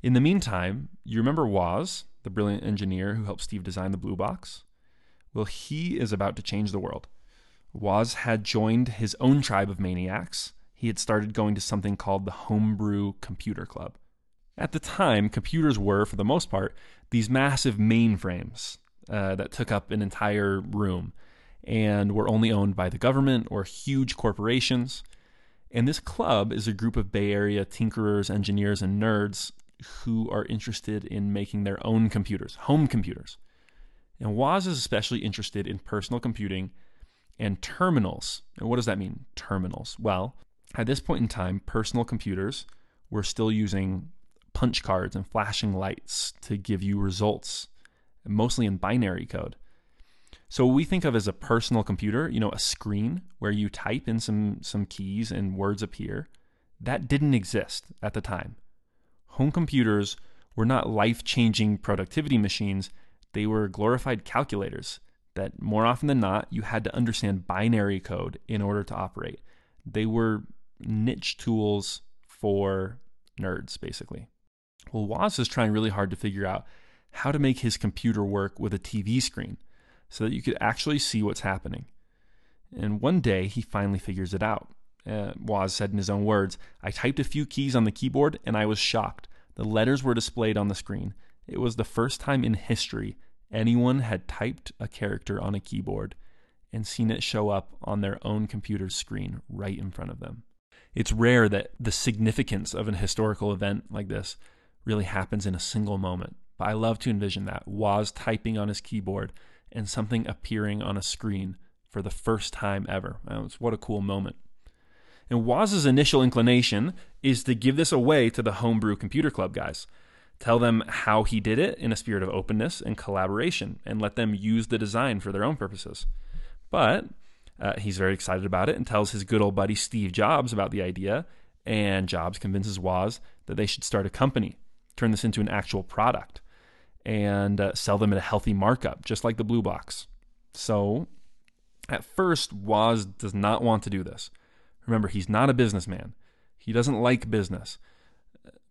In the meantime, you remember Woz, the brilliant engineer who helped Steve design the Blue Box? Well, he is about to change the world. Woz had joined his own tribe of maniacs. He had started going to something called the Homebrew Computer Club. At the time, computers were, for the most part, these massive mainframes uh, that took up an entire room and were only owned by the government or huge corporations. And this club is a group of Bay Area tinkerers, engineers, and nerds who are interested in making their own computers, home computers. And Woz is especially interested in personal computing and terminals. And what does that mean, terminals? Well, at this point in time, personal computers were still using punch cards and flashing lights to give you results mostly in binary code. So what we think of as a personal computer, you know, a screen where you type in some some keys and words appear. That didn't exist at the time. Home computers were not life-changing productivity machines, they were glorified calculators that more often than not you had to understand binary code in order to operate. They were niche tools for nerds basically. Well, Woz is trying really hard to figure out how to make his computer work with a TV screen so that you could actually see what's happening. And one day he finally figures it out. Uh, Woz said in his own words, I typed a few keys on the keyboard and I was shocked. The letters were displayed on the screen. It was the first time in history anyone had typed a character on a keyboard and seen it show up on their own computer's screen right in front of them. It's rare that the significance of an historical event like this really happens in a single moment, but I love to envision that Woz typing on his keyboard and something appearing on a screen for the first time ever. It's what a cool moment. And Woz's initial inclination is to give this away to the Homebrew Computer Club guys. Tell them how he did it in a spirit of openness and collaboration, and let them use the design for their own purposes. But uh, he's very excited about it and tells his good old buddy Steve Jobs about the idea. And Jobs convinces Woz that they should start a company, turn this into an actual product, and uh, sell them at a healthy markup, just like the Blue Box. So, at first, Woz does not want to do this. Remember, he's not a businessman. He doesn't like business.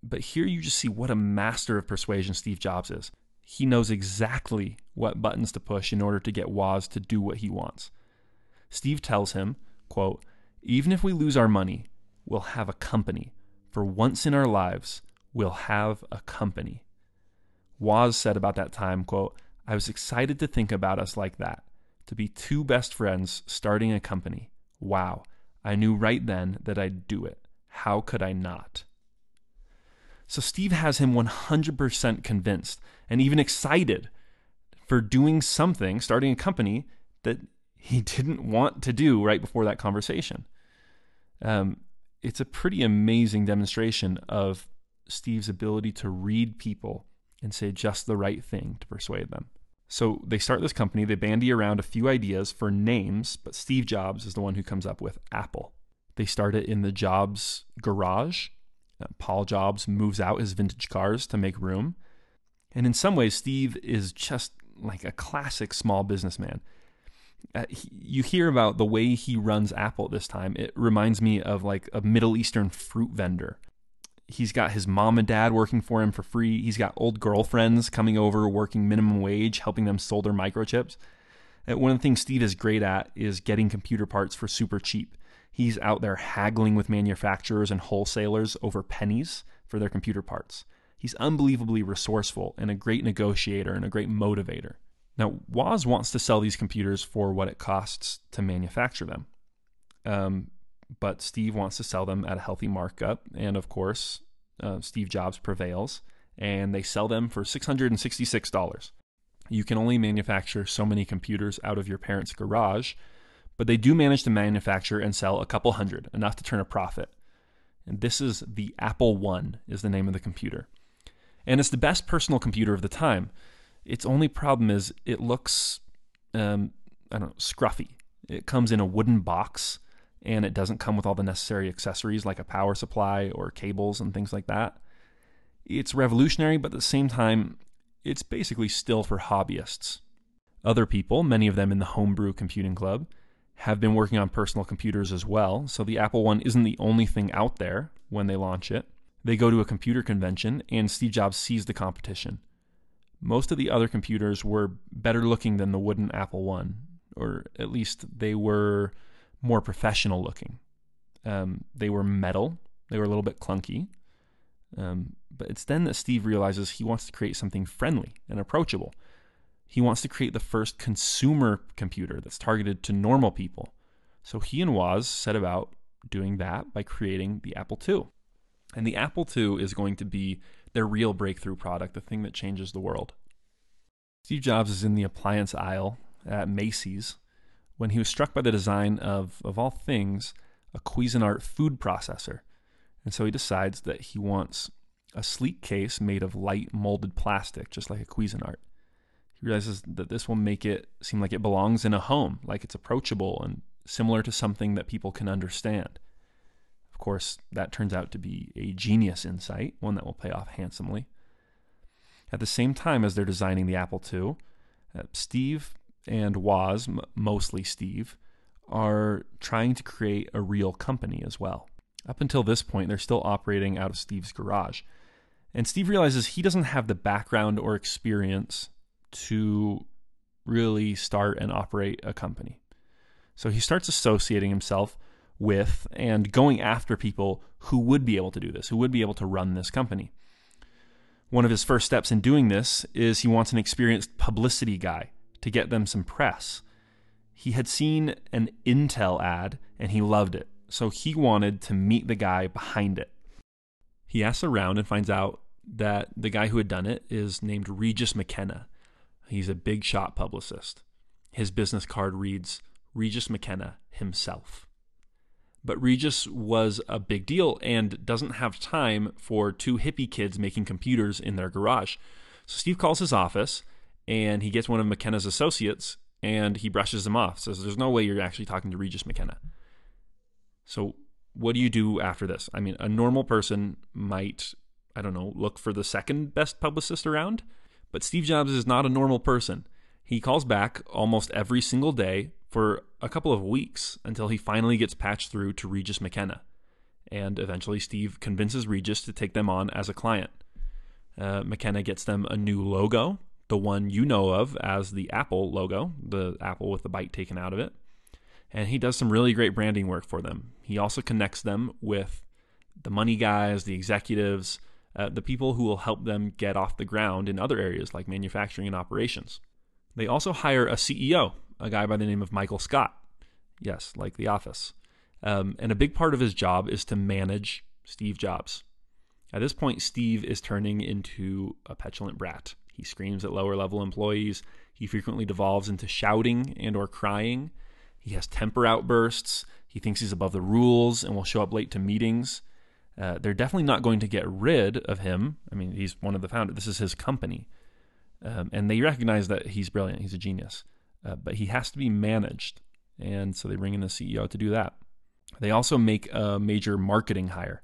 But here you just see what a master of persuasion Steve Jobs is. He knows exactly what buttons to push in order to get Woz to do what he wants. Steve tells him, quote, even if we lose our money, we'll have a company. For once in our lives, we'll have a company. Woz said about that time, quote, I was excited to think about us like that, to be two best friends starting a company. Wow, I knew right then that I'd do it. How could I not? So Steve has him 100% convinced and even excited for doing something, starting a company that he didn't want to do right before that conversation. Um, it's a pretty amazing demonstration of Steve's ability to read people and say just the right thing to persuade them. So they start this company, they bandy around a few ideas for names, but Steve Jobs is the one who comes up with Apple. They start it in the Jobs garage. Uh, Paul Jobs moves out his vintage cars to make room. And in some ways, Steve is just like a classic small businessman. Uh, he, you hear about the way he runs Apple this time. It reminds me of like a Middle Eastern fruit vendor. He's got his mom and dad working for him for free. He's got old girlfriends coming over working minimum wage, helping them solder microchips. And uh, one of the things Steve is great at is getting computer parts for super cheap. He's out there haggling with manufacturers and wholesalers over pennies for their computer parts. He's unbelievably resourceful and a great negotiator and a great motivator. Now, Woz wants to sell these computers for what it costs to manufacture them. Um, but Steve wants to sell them at a healthy markup. And of course, uh, Steve Jobs prevails and they sell them for $666. You can only manufacture so many computers out of your parents' garage, but they do manage to manufacture and sell a couple hundred, enough to turn a profit. And this is the Apple One is the name of the computer. And it's the best personal computer of the time. Its only problem is it looks, um, I don't know, scruffy. It comes in a wooden box and it doesn't come with all the necessary accessories like a power supply or cables and things like that. It's revolutionary, but at the same time, it's basically still for hobbyists. Other people, many of them in the Homebrew Computing Club, have been working on personal computers as well, so the Apple One isn't the only thing out there when they launch it. They go to a computer convention, and Steve Jobs sees the competition most of the other computers were better looking than the wooden Apple One, or at least they were more professional looking. Um, they were metal. They were a little bit clunky. Um, but it's then that Steve realizes he wants to create something friendly and approachable. He wants to create the first consumer computer that's targeted to normal people. So he and Woz set about doing that by creating the Apple II. And the Apple II is going to be their real breakthrough product, the thing that changes the world. Steve Jobs is in the appliance aisle at Macy's when he was struck by the design of, of all things, a Cuisinart food processor. And so he decides that he wants a sleek case made of light molded plastic, just like a Cuisinart. He realizes that this will make it seem like it belongs in a home, like it's approachable and similar to something that people can understand. Of course, that turns out to be a genius insight, one that will pay off handsomely. At the same time as they're designing the Apple II, uh, Steve and Woz, mostly Steve, are trying to create a real company as well. Up until this point, they're still operating out of Steve's garage. And Steve realizes he doesn't have the background or experience to really start and operate a company. So he starts associating himself with and going after people who would be able to do this, who would be able to run this company. One of his first steps in doing this is he wants an experienced publicity guy to get them some press. He had seen an Intel ad and he loved it, so he wanted to meet the guy behind it. He asks around and finds out that the guy who had done it is named Regis McKenna. He's a big shot publicist. His business card reads Regis McKenna himself. But Regis was a big deal and doesn't have time for two hippie kids making computers in their garage. So Steve calls his office and he gets one of McKenna's associates and he brushes him off. Says, There's no way you're actually talking to Regis McKenna. So, what do you do after this? I mean, a normal person might, I don't know, look for the second best publicist around, but Steve Jobs is not a normal person. He calls back almost every single day for a couple of weeks until he finally gets patched through to Regis McKenna. And eventually, Steve convinces Regis to take them on as a client. Uh, McKenna gets them a new logo, the one you know of as the Apple logo, the Apple with the bite taken out of it. And he does some really great branding work for them. He also connects them with the money guys, the executives, uh, the people who will help them get off the ground in other areas like manufacturing and operations. They also hire a CEO, a guy by the name of Michael Scott. Yes, like The Office. Um, and a big part of his job is to manage Steve Jobs. At this point, Steve is turning into a petulant brat. He screams at lower level employees. He frequently devolves into shouting and or crying. He has temper outbursts. He thinks he's above the rules and will show up late to meetings. Uh, they're definitely not going to get rid of him. I mean, he's one of the founders. This is his company. Um, and they recognize that he's brilliant. He's a genius. Uh, but he has to be managed. And so they bring in the CEO to do that. They also make a major marketing hire.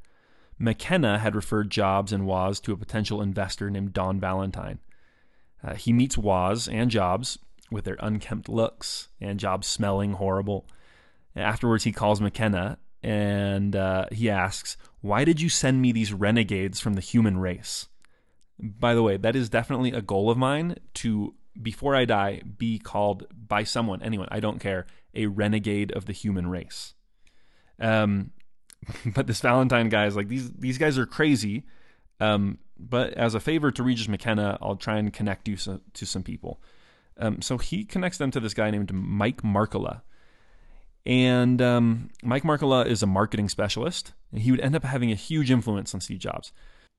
McKenna had referred Jobs and Woz to a potential investor named Don Valentine. Uh, he meets Woz and Jobs with their unkempt looks and Jobs smelling horrible. Afterwards, he calls McKenna and uh, he asks, Why did you send me these renegades from the human race? By the way, that is definitely a goal of mine to before I die, be called by someone, anyone, I don't care, a renegade of the human race. Um, but this Valentine guy is like these these guys are crazy. Um, but as a favor to Regis McKenna, I'll try and connect you so, to some people. Um, so he connects them to this guy named Mike Markkula. And um, Mike Markkula is a marketing specialist, and he would end up having a huge influence on Steve Jobs.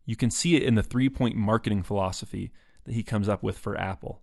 You can see it in the three point marketing philosophy that he comes up with for Apple.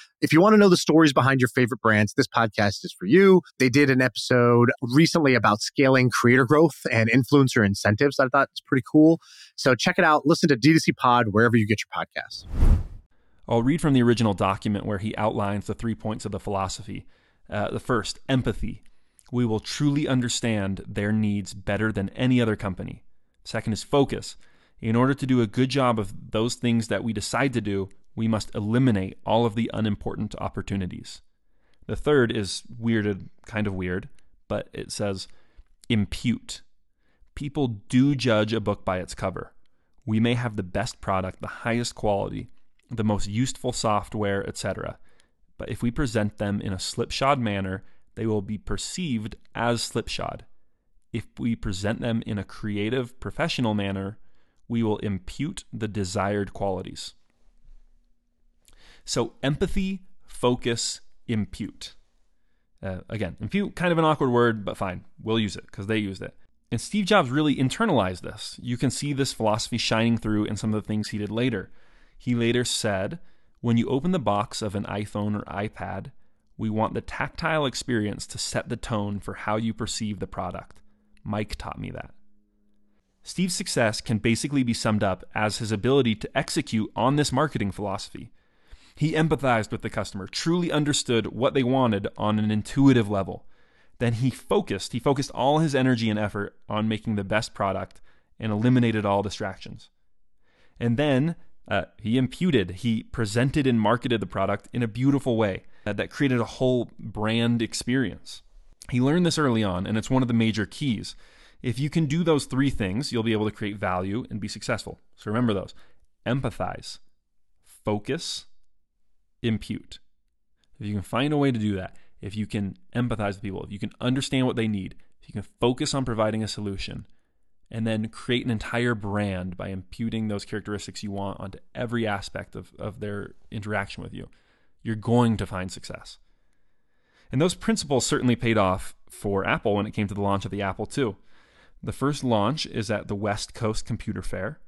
If you want to know the stories behind your favorite brands, this podcast is for you. They did an episode recently about scaling creator growth and influencer incentives. I thought it's pretty cool. So check it out. Listen to D2C Pod wherever you get your podcasts. I'll read from the original document where he outlines the three points of the philosophy. Uh, the first, empathy. We will truly understand their needs better than any other company. Second is focus. In order to do a good job of those things that we decide to do, we must eliminate all of the unimportant opportunities. The third is weirded, kind of weird, but it says impute. People do judge a book by its cover. We may have the best product, the highest quality, the most useful software, etc. But if we present them in a slipshod manner, they will be perceived as slipshod. If we present them in a creative, professional manner, we will impute the desired qualities. So empathy, focus, impute. Uh, again, impute, kind of an awkward word, but fine. We'll use it because they used it. And Steve Jobs really internalized this. You can see this philosophy shining through in some of the things he did later. He later said, when you open the box of an iPhone or iPad, we want the tactile experience to set the tone for how you perceive the product. Mike taught me that. Steve's success can basically be summed up as his ability to execute on this marketing philosophy. He empathized with the customer, truly understood what they wanted on an intuitive level. Then he focused. He focused all his energy and effort on making the best product and eliminated all distractions. And then uh, he imputed, he presented and marketed the product in a beautiful way that created a whole brand experience. He learned this early on, and it's one of the major keys. If you can do those three things, you'll be able to create value and be successful. So remember those empathize, focus, impute. If you can find a way to do that, if you can empathize with people, if you can understand what they need, if you can focus on providing a solution, and then create an entire brand by imputing those characteristics you want onto every aspect of, of their interaction with you, you're going to find success. And those principles certainly paid off for Apple when it came to the launch of the Apple II. The first launch is at the West Coast Computer Fair.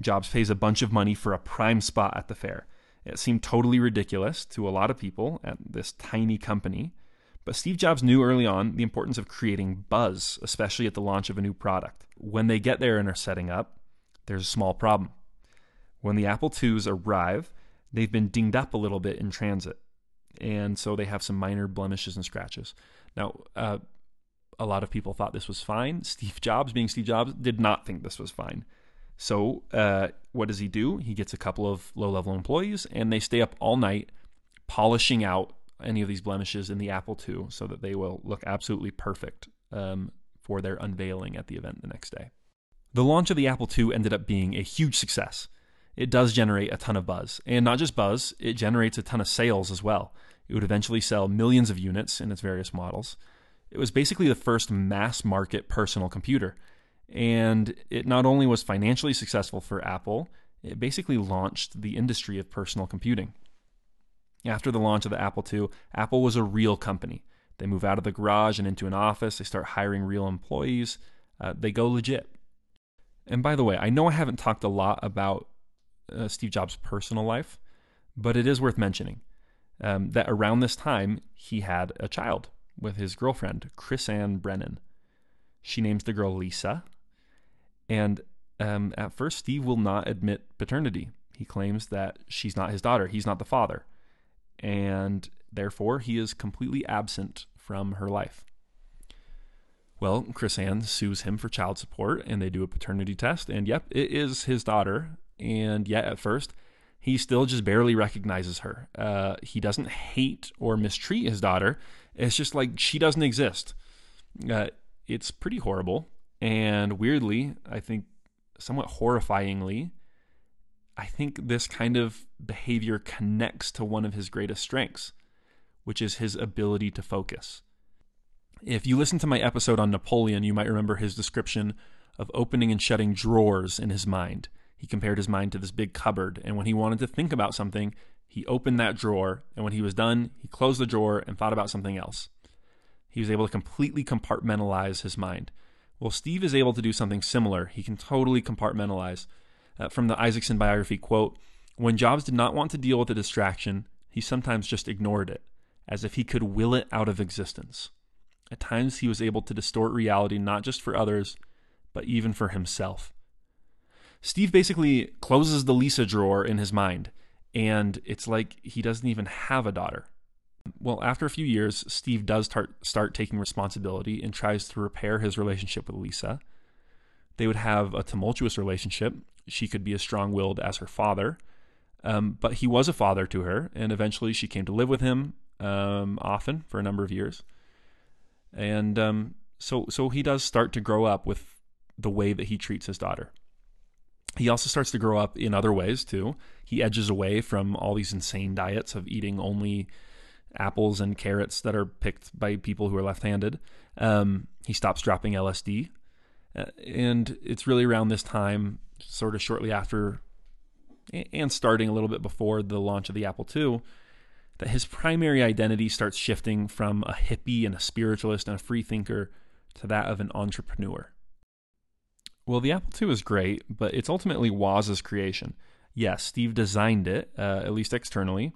Jobs pays a bunch of money for a prime spot at the fair. It seemed totally ridiculous to a lot of people at this tiny company, but Steve Jobs knew early on the importance of creating buzz, especially at the launch of a new product. When they get there and are setting up, there's a small problem. When the Apple IIs arrive, they've been dinged up a little bit in transit, and so they have some minor blemishes and scratches. Now, uh, a lot of people thought this was fine. Steve Jobs, being Steve Jobs, did not think this was fine. So, uh, what does he do? He gets a couple of low level employees and they stay up all night polishing out any of these blemishes in the Apple II so that they will look absolutely perfect um, for their unveiling at the event the next day. The launch of the Apple II ended up being a huge success. It does generate a ton of buzz, and not just buzz, it generates a ton of sales as well. It would eventually sell millions of units in its various models. It was basically the first mass market personal computer. And it not only was financially successful for Apple, it basically launched the industry of personal computing. After the launch of the Apple II, Apple was a real company. They move out of the garage and into an office, they start hiring real employees, uh, they go legit. And by the way, I know I haven't talked a lot about uh, Steve Jobs' personal life, but it is worth mentioning um, that around this time, he had a child with his girlfriend, Chrisann Brennan. She names the girl Lisa. And um, at first, Steve will not admit paternity. He claims that she's not his daughter, he's not the father. And therefore, he is completely absent from her life. Well, Chrisann sues him for child support, and they do a paternity test. And yep, it is his daughter. And yet, at first, he still just barely recognizes her. Uh, he doesn't hate or mistreat his daughter. It's just like she doesn't exist. Uh, it's pretty horrible. And weirdly, I think somewhat horrifyingly, I think this kind of behavior connects to one of his greatest strengths, which is his ability to focus. If you listen to my episode on Napoleon, you might remember his description of opening and shutting drawers in his mind. He compared his mind to this big cupboard, and when he wanted to think about something, he opened that drawer, and when he was done, he closed the drawer and thought about something else. He was able to completely compartmentalize his mind. Well, Steve is able to do something similar. He can totally compartmentalize. Uh, from the Isaacson biography quote, when Jobs did not want to deal with a distraction, he sometimes just ignored it, as if he could will it out of existence. At times, he was able to distort reality not just for others, but even for himself. Steve basically closes the Lisa drawer in his mind and it's like he doesn't even have a daughter. Well, after a few years, Steve does start, start taking responsibility and tries to repair his relationship with Lisa. They would have a tumultuous relationship. She could be as strong willed as her father, um, but he was a father to her, and eventually she came to live with him um, often for a number of years. And um, so, so he does start to grow up with the way that he treats his daughter. He also starts to grow up in other ways too. He edges away from all these insane diets of eating only apples and carrots that are picked by people who are left handed. Um, he stops dropping LSD. Uh, and it's really around this time, sort of shortly after and starting a little bit before the launch of the Apple II, that his primary identity starts shifting from a hippie and a spiritualist and a free thinker to that of an entrepreneur. Well, the Apple II is great, but it's ultimately Woz's creation. Yes, Steve designed it, uh, at least externally,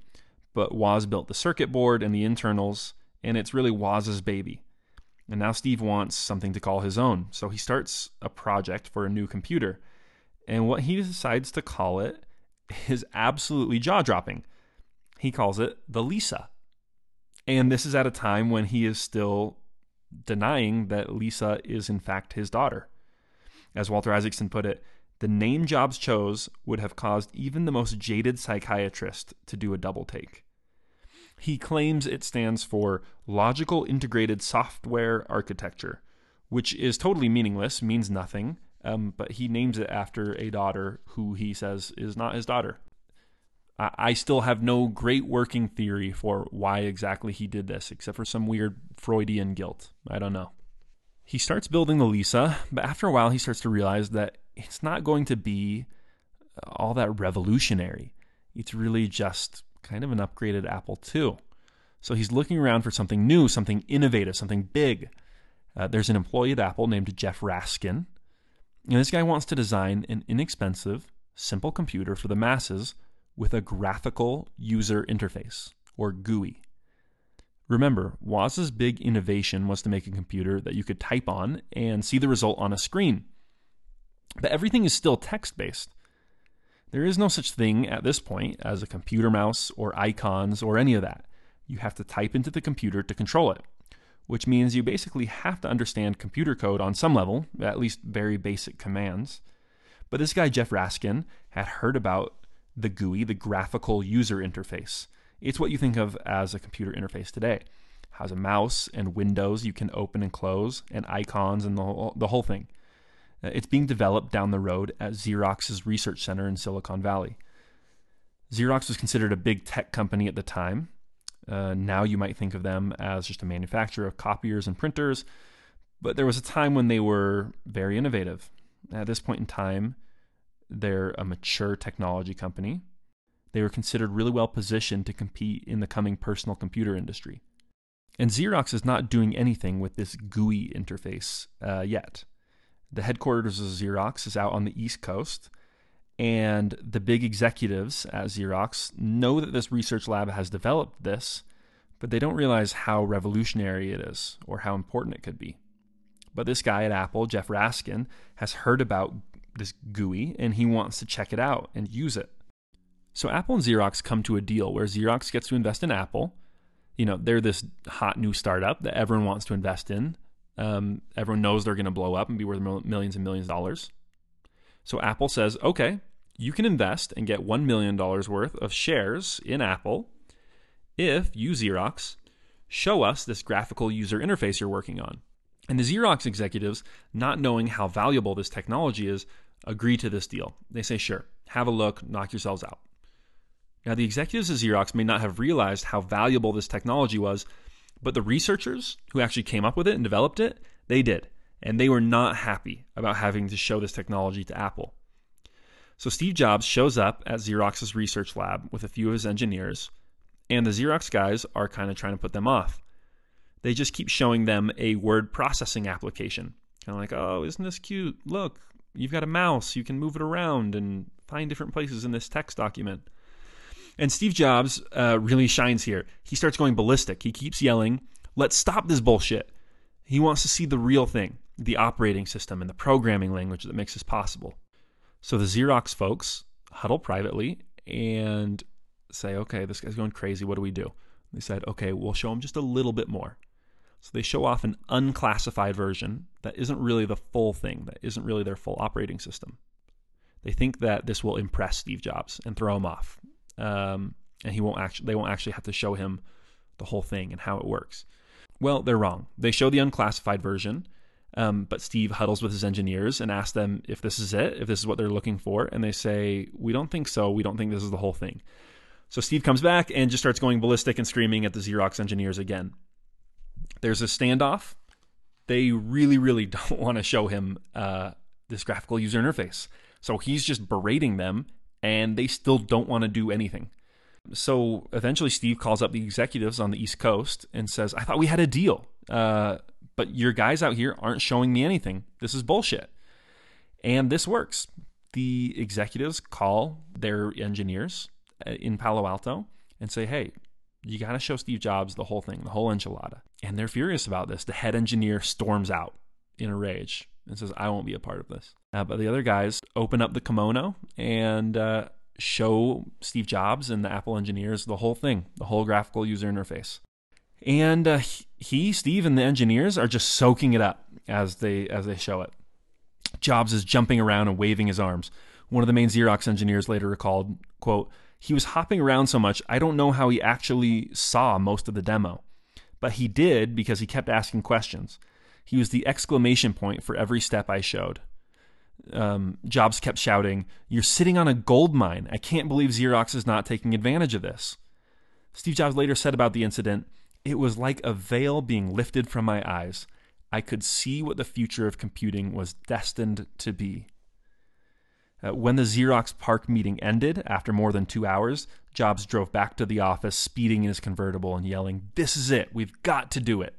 but Woz built the circuit board and the internals, and it's really Woz's baby. And now Steve wants something to call his own, so he starts a project for a new computer. And what he decides to call it is absolutely jaw dropping. He calls it the Lisa. And this is at a time when he is still denying that Lisa is, in fact, his daughter. As Walter Isaacson put it, the name Jobs chose would have caused even the most jaded psychiatrist to do a double take. He claims it stands for Logical Integrated Software Architecture, which is totally meaningless, means nothing, um, but he names it after a daughter who he says is not his daughter. I, I still have no great working theory for why exactly he did this, except for some weird Freudian guilt. I don't know. He starts building the Lisa, but after a while, he starts to realize that it's not going to be all that revolutionary. It's really just kind of an upgraded Apple II. So he's looking around for something new, something innovative, something big. Uh, there's an employee at Apple named Jeff Raskin. And this guy wants to design an inexpensive, simple computer for the masses with a graphical user interface, or GUI. Remember, Woz's big innovation was to make a computer that you could type on and see the result on a screen. But everything is still text based. There is no such thing at this point as a computer mouse or icons or any of that. You have to type into the computer to control it, which means you basically have to understand computer code on some level, at least very basic commands. But this guy, Jeff Raskin, had heard about the GUI, the graphical user interface. It's what you think of as a computer interface today. It has a mouse and windows you can open and close, and icons and the whole, the whole thing. Uh, it's being developed down the road at Xerox's research center in Silicon Valley. Xerox was considered a big tech company at the time. Uh, now you might think of them as just a manufacturer of copiers and printers, but there was a time when they were very innovative. At this point in time, they're a mature technology company. They were considered really well positioned to compete in the coming personal computer industry. And Xerox is not doing anything with this GUI interface uh, yet. The headquarters of Xerox is out on the East Coast, and the big executives at Xerox know that this research lab has developed this, but they don't realize how revolutionary it is or how important it could be. But this guy at Apple, Jeff Raskin, has heard about this GUI and he wants to check it out and use it. So Apple and Xerox come to a deal where Xerox gets to invest in Apple. You know, they're this hot new startup that everyone wants to invest in. Um, everyone knows they're going to blow up and be worth millions and millions of dollars. So Apple says, okay, you can invest and get $1 million worth of shares in Apple if you, Xerox, show us this graphical user interface you're working on. And the Xerox executives, not knowing how valuable this technology is, agree to this deal. They say, sure, have a look, knock yourselves out. Now, the executives of Xerox may not have realized how valuable this technology was but the researchers who actually came up with it and developed it, they did. And they were not happy about having to show this technology to Apple. So Steve Jobs shows up at Xerox's research lab with a few of his engineers, and the Xerox guys are kind of trying to put them off. They just keep showing them a word processing application. Kind of like, oh, isn't this cute? Look, you've got a mouse, you can move it around and find different places in this text document. And Steve Jobs uh, really shines here. He starts going ballistic. He keeps yelling, let's stop this bullshit. He wants to see the real thing, the operating system and the programming language that makes this possible. So the Xerox folks huddle privately and say, okay, this guy's going crazy. What do we do? They said, okay, we'll show him just a little bit more. So they show off an unclassified version that isn't really the full thing, that isn't really their full operating system. They think that this will impress Steve Jobs and throw him off um, and he won't actually they won't actually have to show him the whole thing and how it works. Well, they're wrong. They show the unclassified version, um, but Steve huddles with his engineers and asks them if this is it, if this is what they're looking for, and they say, "We don't think so. We don't think this is the whole thing." So Steve comes back and just starts going ballistic and screaming at the Xerox engineers again. There's a standoff. They really, really don't want to show him uh, this graphical user interface. So he's just berating them and they still don't want to do anything. So eventually, Steve calls up the executives on the East Coast and says, I thought we had a deal, uh, but your guys out here aren't showing me anything. This is bullshit. And this works. The executives call their engineers uh, in Palo Alto and say, hey, you got to show Steve Jobs the whole thing, the whole enchilada. And they're furious about this. The head engineer storms out in a rage and says, I won't be a part of this. Uh, but the other guys open up the kimono and uh, show Steve Jobs and the Apple engineers the whole thing, the whole graphical user interface. And uh, he, Steve, and the engineers are just soaking it up as they as they show it. Jobs is jumping around and waving his arms. One of the main Xerox engineers later recalled, quote, he was hopping around so much, I don't know how he actually saw most of the demo. But he did because he kept asking questions. He was the exclamation point for every step I showed. Um, Jobs kept shouting, You're sitting on a gold mine. I can't believe Xerox is not taking advantage of this. Steve Jobs later said about the incident, It was like a veil being lifted from my eyes. I could see what the future of computing was destined to be. Uh, when the Xerox PARC meeting ended, after more than two hours, Jobs drove back to the office, speeding in his convertible and yelling, This is it! We've got to do it!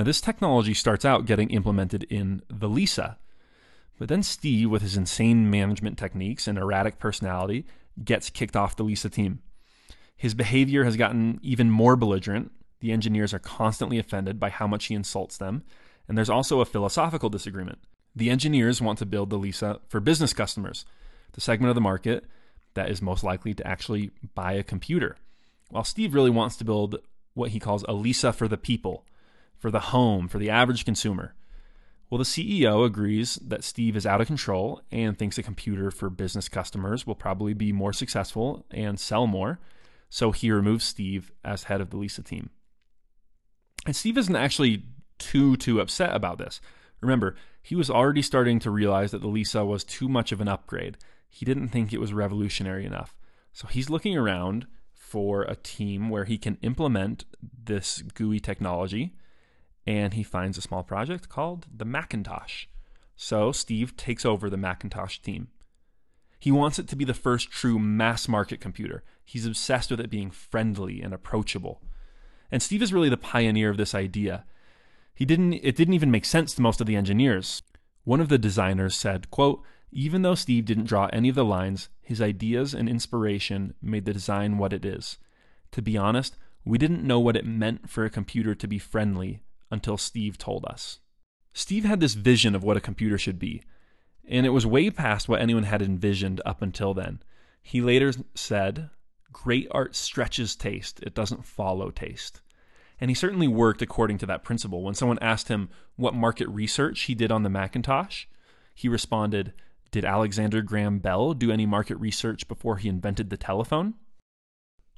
Now, this technology starts out getting implemented in the Lisa. But then Steve, with his insane management techniques and erratic personality, gets kicked off the Lisa team. His behavior has gotten even more belligerent. The engineers are constantly offended by how much he insults them. And there's also a philosophical disagreement. The engineers want to build the Lisa for business customers, the segment of the market that is most likely to actually buy a computer, while Steve really wants to build what he calls a Lisa for the people, for the home, for the average consumer. Well, the CEO agrees that Steve is out of control and thinks a computer for business customers will probably be more successful and sell more, so he removes Steve as head of the Lisa team. And Steve isn't actually too too upset about this. Remember, he was already starting to realize that the Lisa was too much of an upgrade. He didn't think it was revolutionary enough. So he's looking around for a team where he can implement this GUI technology, and he finds a small project called the Macintosh. So Steve takes over the Macintosh team. He wants it to be the first true mass market computer. He's obsessed with it being friendly and approachable. And Steve is really the pioneer of this idea. He didn't it didn't even make sense to most of the engineers. One of the designers said, quote, even though Steve didn't draw any of the lines, his ideas and inspiration made the design what it is. To be honest, we didn't know what it meant for a computer to be friendly until Steve told us. Steve had this vision of what a computer should be, and it was way past what anyone had envisioned up until then. He later said, Great art stretches taste, it doesn't follow taste. And he certainly worked according to that principle. When someone asked him what market research he did on the Macintosh, he responded, Did Alexander Graham Bell do any market research before he invented the telephone?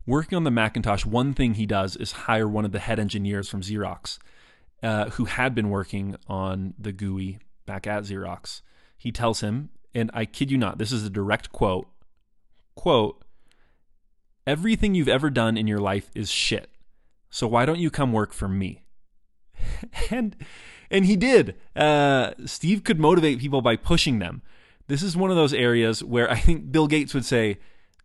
Working on the Macintosh, one thing he does is hire one of the head engineers from Xerox, uh, who had been working on the GUI back at Xerox. He tells him, and I kid you not, this is a direct quote quote, Everything you've ever done in your life is shit. So why don't you come work for me? and and he did. Uh, Steve could motivate people by pushing them. This is one of those areas where I think Bill Gates would say,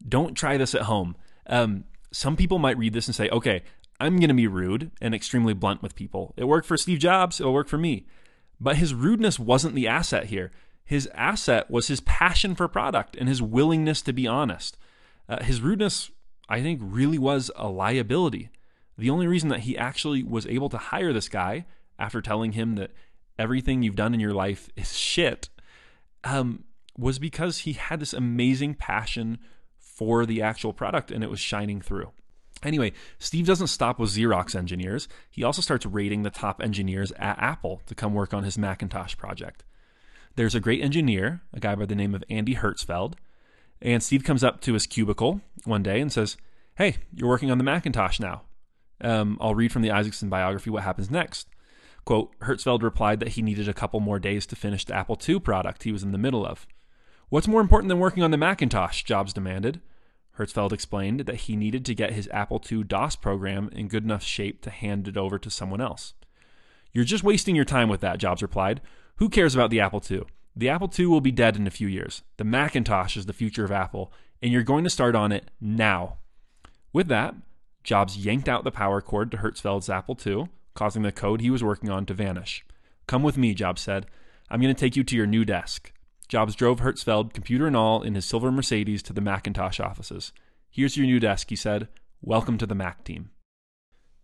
"Don't try this at home." Um, some people might read this and say, "Okay, I'm going to be rude and extremely blunt with people. It worked for Steve Jobs. It'll work for me." But his rudeness wasn't the asset here. His asset was his passion for product and his willingness to be honest. Uh, his rudeness, I think, really was a liability. The only reason that he actually was able to hire this guy after telling him that everything you've done in your life is shit um, was because he had this amazing passion for the actual product and it was shining through. Anyway, Steve doesn't stop with Xerox engineers. He also starts rating the top engineers at Apple to come work on his Macintosh project. There's a great engineer, a guy by the name of Andy Hertzfeld, and Steve comes up to his cubicle one day and says, Hey, you're working on the Macintosh now. Um, I'll read from the Isaacson biography what happens next. Quote, Hertzfeld replied that he needed a couple more days to finish the Apple II product he was in the middle of. What's more important than working on the Macintosh? Jobs demanded. Hertzfeld explained that he needed to get his Apple II DOS program in good enough shape to hand it over to someone else. You're just wasting your time with that, Jobs replied. Who cares about the Apple II? The Apple II will be dead in a few years. The Macintosh is the future of Apple, and you're going to start on it now. With that, Jobs yanked out the power cord to Hertzfeld's Apple II, causing the code he was working on to vanish. Come with me, Jobs said. I'm going to take you to your new desk. Jobs drove Hertzfeld, computer and all, in his silver Mercedes to the Macintosh offices. Here's your new desk, he said. Welcome to the Mac team.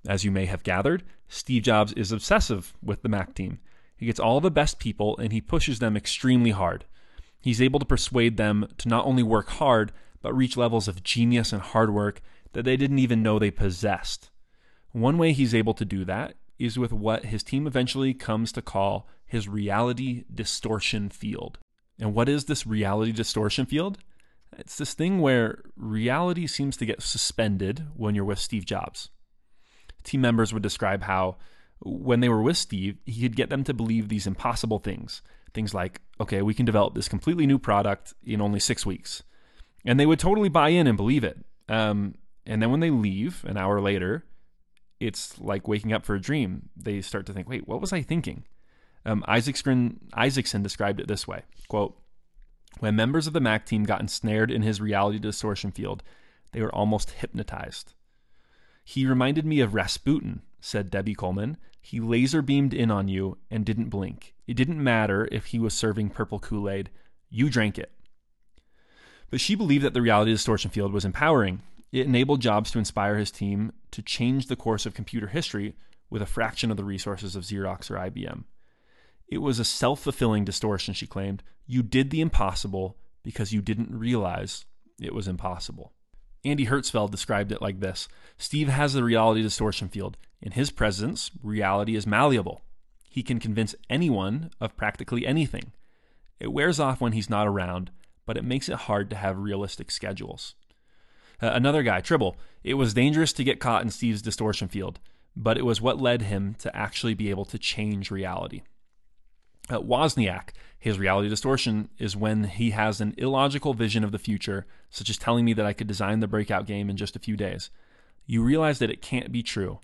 As you may have gathered, Steve Jobs is obsessive with the Mac team. He gets all the best people and he pushes them extremely hard. He's able to persuade them to not only work hard, but reach levels of genius and hard work that they didn't even know they possessed. One way he's able to do that is with what his team eventually comes to call his reality distortion field. And what is this reality distortion field? It's this thing where reality seems to get suspended when you're with Steve Jobs. Team members would describe how, when they were with Steve, he could get them to believe these impossible things. Things like, okay, we can develop this completely new product in only six weeks. And they would totally buy in and believe it. Um, and then when they leave an hour later, it's like waking up for a dream. They start to think, wait, what was I thinking? Um, Isaacson, Isaacson described it this way quote, When members of the Mac team got ensnared in his reality distortion field, they were almost hypnotized. He reminded me of Rasputin, said Debbie Coleman. He laser beamed in on you and didn't blink. It didn't matter if he was serving purple Kool Aid, you drank it. But she believed that the reality distortion field was empowering. It enabled Jobs to inspire his team to change the course of computer history with a fraction of the resources of Xerox or IBM. It was a self fulfilling distortion, she claimed. You did the impossible because you didn't realize it was impossible. Andy Hertzfeld described it like this Steve has the reality distortion field. In his presence, reality is malleable. He can convince anyone of practically anything. It wears off when he's not around, but it makes it hard to have realistic schedules. Uh, another guy, Tribble, it was dangerous to get caught in Steve's distortion field, but it was what led him to actually be able to change reality. Uh, Wozniak, his reality distortion is when he has an illogical vision of the future, such as telling me that I could design the breakout game in just a few days. You realize that it can't be true,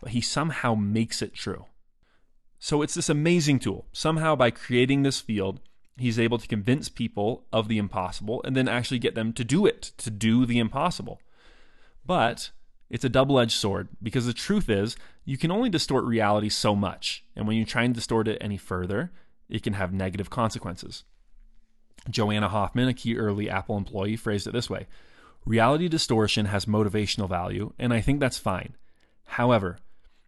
but he somehow makes it true. So it's this amazing tool. Somehow, by creating this field, he's able to convince people of the impossible and then actually get them to do it, to do the impossible. But it's a double edged sword because the truth is, you can only distort reality so much. And when you try and distort it any further, it can have negative consequences. Joanna Hoffman, a key early Apple employee, phrased it this way Reality distortion has motivational value, and I think that's fine. However,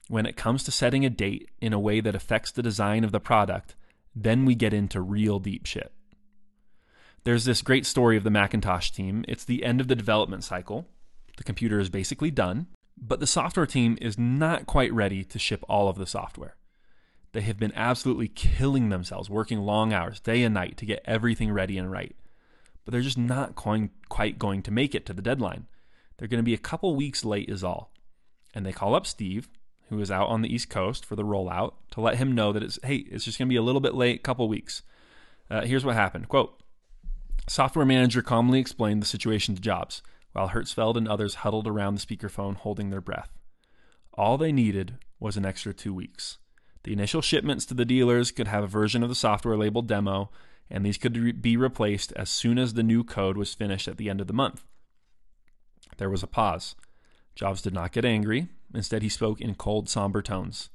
when it comes to setting a date in a way that affects the design of the product, then we get into real deep shit. There's this great story of the Macintosh team. It's the end of the development cycle, the computer is basically done, but the software team is not quite ready to ship all of the software. They have been absolutely killing themselves, working long hours, day and night, to get everything ready and right. But they're just not going, quite going to make it to the deadline. They're going to be a couple weeks late, is all. And they call up Steve, who is out on the East Coast for the rollout, to let him know that it's, hey, it's just going to be a little bit late, couple weeks. Uh, here's what happened. Quote, Software manager calmly explained the situation to Jobs while Hertzfeld and others huddled around the speakerphone holding their breath. All they needed was an extra two weeks. The initial shipments to the dealers could have a version of the software labeled demo, and these could re- be replaced as soon as the new code was finished at the end of the month. There was a pause. Jobs did not get angry. Instead, he spoke in cold, somber tones.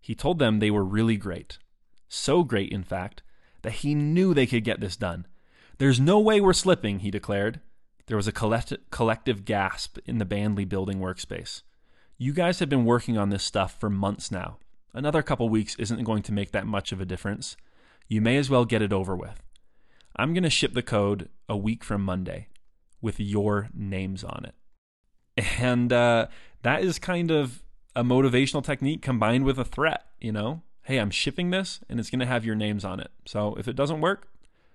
He told them they were really great. So great, in fact, that he knew they could get this done. There's no way we're slipping, he declared. There was a collect- collective gasp in the Bandley building workspace. You guys have been working on this stuff for months now. Another couple weeks isn't going to make that much of a difference. You may as well get it over with. I'm going to ship the code a week from Monday with your names on it. And uh, that is kind of a motivational technique combined with a threat, you know? Hey, I'm shipping this and it's going to have your names on it. So if it doesn't work,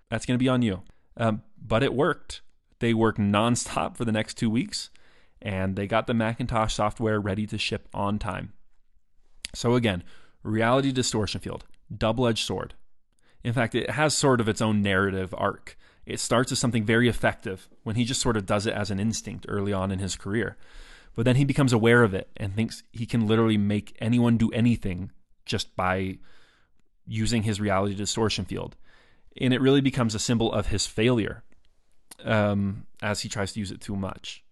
that's going to be on you. Um, but it worked. They worked nonstop for the next two weeks, and they got the Macintosh software ready to ship on time. So, again, reality distortion field, double edged sword. In fact, it has sort of its own narrative arc. It starts as something very effective when he just sort of does it as an instinct early on in his career. But then he becomes aware of it and thinks he can literally make anyone do anything just by using his reality distortion field. And it really becomes a symbol of his failure um, as he tries to use it too much.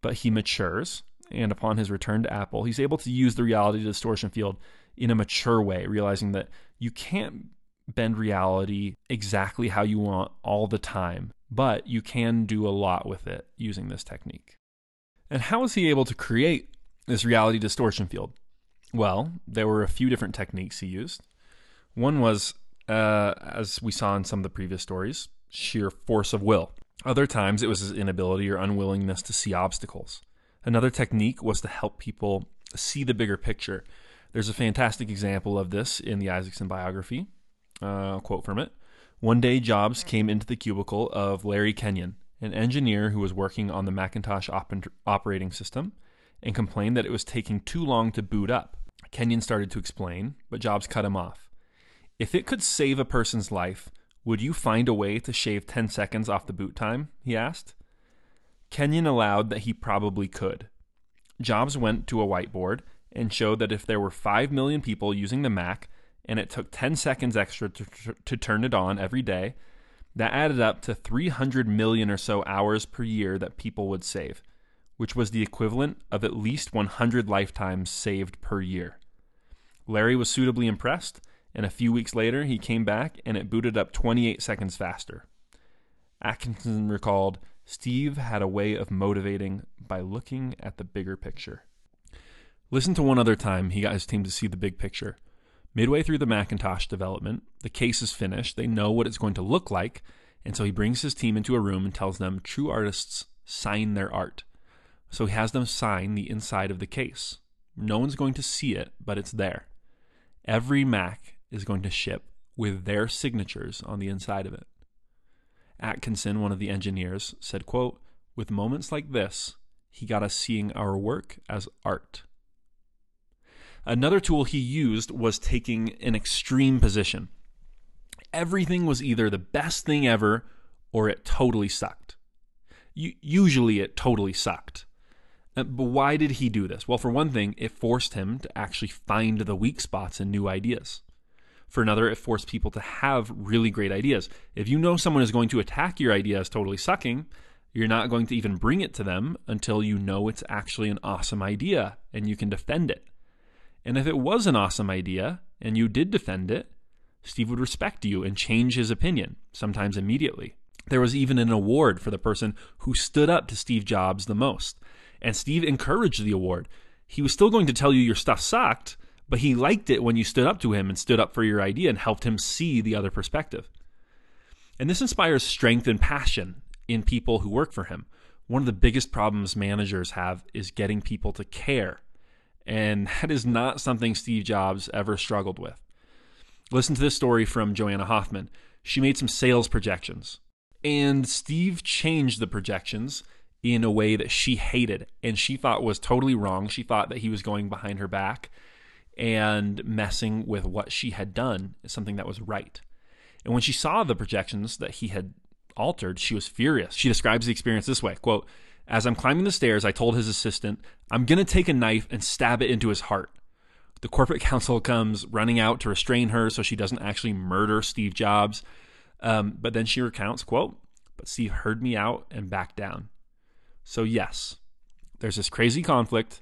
But he matures, and upon his return to Apple, he's able to use the reality distortion field in a mature way, realizing that you can't bend reality exactly how you want all the time, but you can do a lot with it using this technique. And how was he able to create this reality distortion field? Well, there were a few different techniques he used. One was, uh, as we saw in some of the previous stories, sheer force of will. Other times it was his inability or unwillingness to see obstacles. Another technique was to help people see the bigger picture. There's a fantastic example of this in the Isaacson biography. Uh, quote from it. One day, Jobs came into the cubicle of Larry Kenyon, an engineer who was working on the Macintosh op- operating system, and complained that it was taking too long to boot up. Kenyon started to explain, but Jobs cut him off. If it could save a person's life, would you find a way to shave 10 seconds off the boot time? he asked. Kenyon allowed that he probably could. Jobs went to a whiteboard and showed that if there were 5 million people using the Mac and it took 10 seconds extra to, to turn it on every day, that added up to 300 million or so hours per year that people would save, which was the equivalent of at least 100 lifetimes saved per year. Larry was suitably impressed, and a few weeks later he came back and it booted up 28 seconds faster. Atkinson recalled Steve had a way of motivating by looking at the bigger picture. Listen to one other time he got his team to see the big picture. Midway through the Macintosh development, the case is finished, they know what it's going to look like, and so he brings his team into a room and tells them true artists sign their art. So he has them sign the inside of the case. No one's going to see it, but it's there. Every Mac is going to ship with their signatures on the inside of it. Atkinson, one of the engineers, said, quote, With moments like this, he got us seeing our work as art. Another tool he used was taking an extreme position. Everything was either the best thing ever or it totally sucked. usually, it totally sucked. Uh, but why did he do this? Well, for one thing, it forced him to actually find the weak spots and new ideas. For another, it forced people to have really great ideas. If you know someone is going to attack your idea as totally sucking, you're not going to even bring it to them until you know it's actually an awesome idea and you can defend it. And if it was an awesome idea and you did defend it, Steve would respect you and change his opinion, sometimes immediately. There was even an award for the person who stood up to Steve Jobs the most. And Steve encouraged the award. He was still going to tell you your stuff sucked, but he liked it when you stood up to him and stood up for your idea and helped him see the other perspective. And this inspires strength and passion in people who work for him. One of the biggest problems managers have is getting people to care. And that is not something Steve Jobs ever struggled with. Listen to this story from Joanna Hoffman. She made some sales projections, and Steve changed the projections in a way that she hated and she thought was totally wrong. She thought that he was going behind her back and messing with what she had done is something that was right. And when she saw the projections that he had altered, she was furious. She describes the experience this way quote, As I'm climbing the stairs, I told his assistant, I'm going to take a knife and stab it into his heart. The corporate counsel comes running out to restrain her so she doesn't actually murder Steve Jobs. Um, but then she recounts, quote, but Steve heard me out and backed down. So yes, there's this crazy conflict.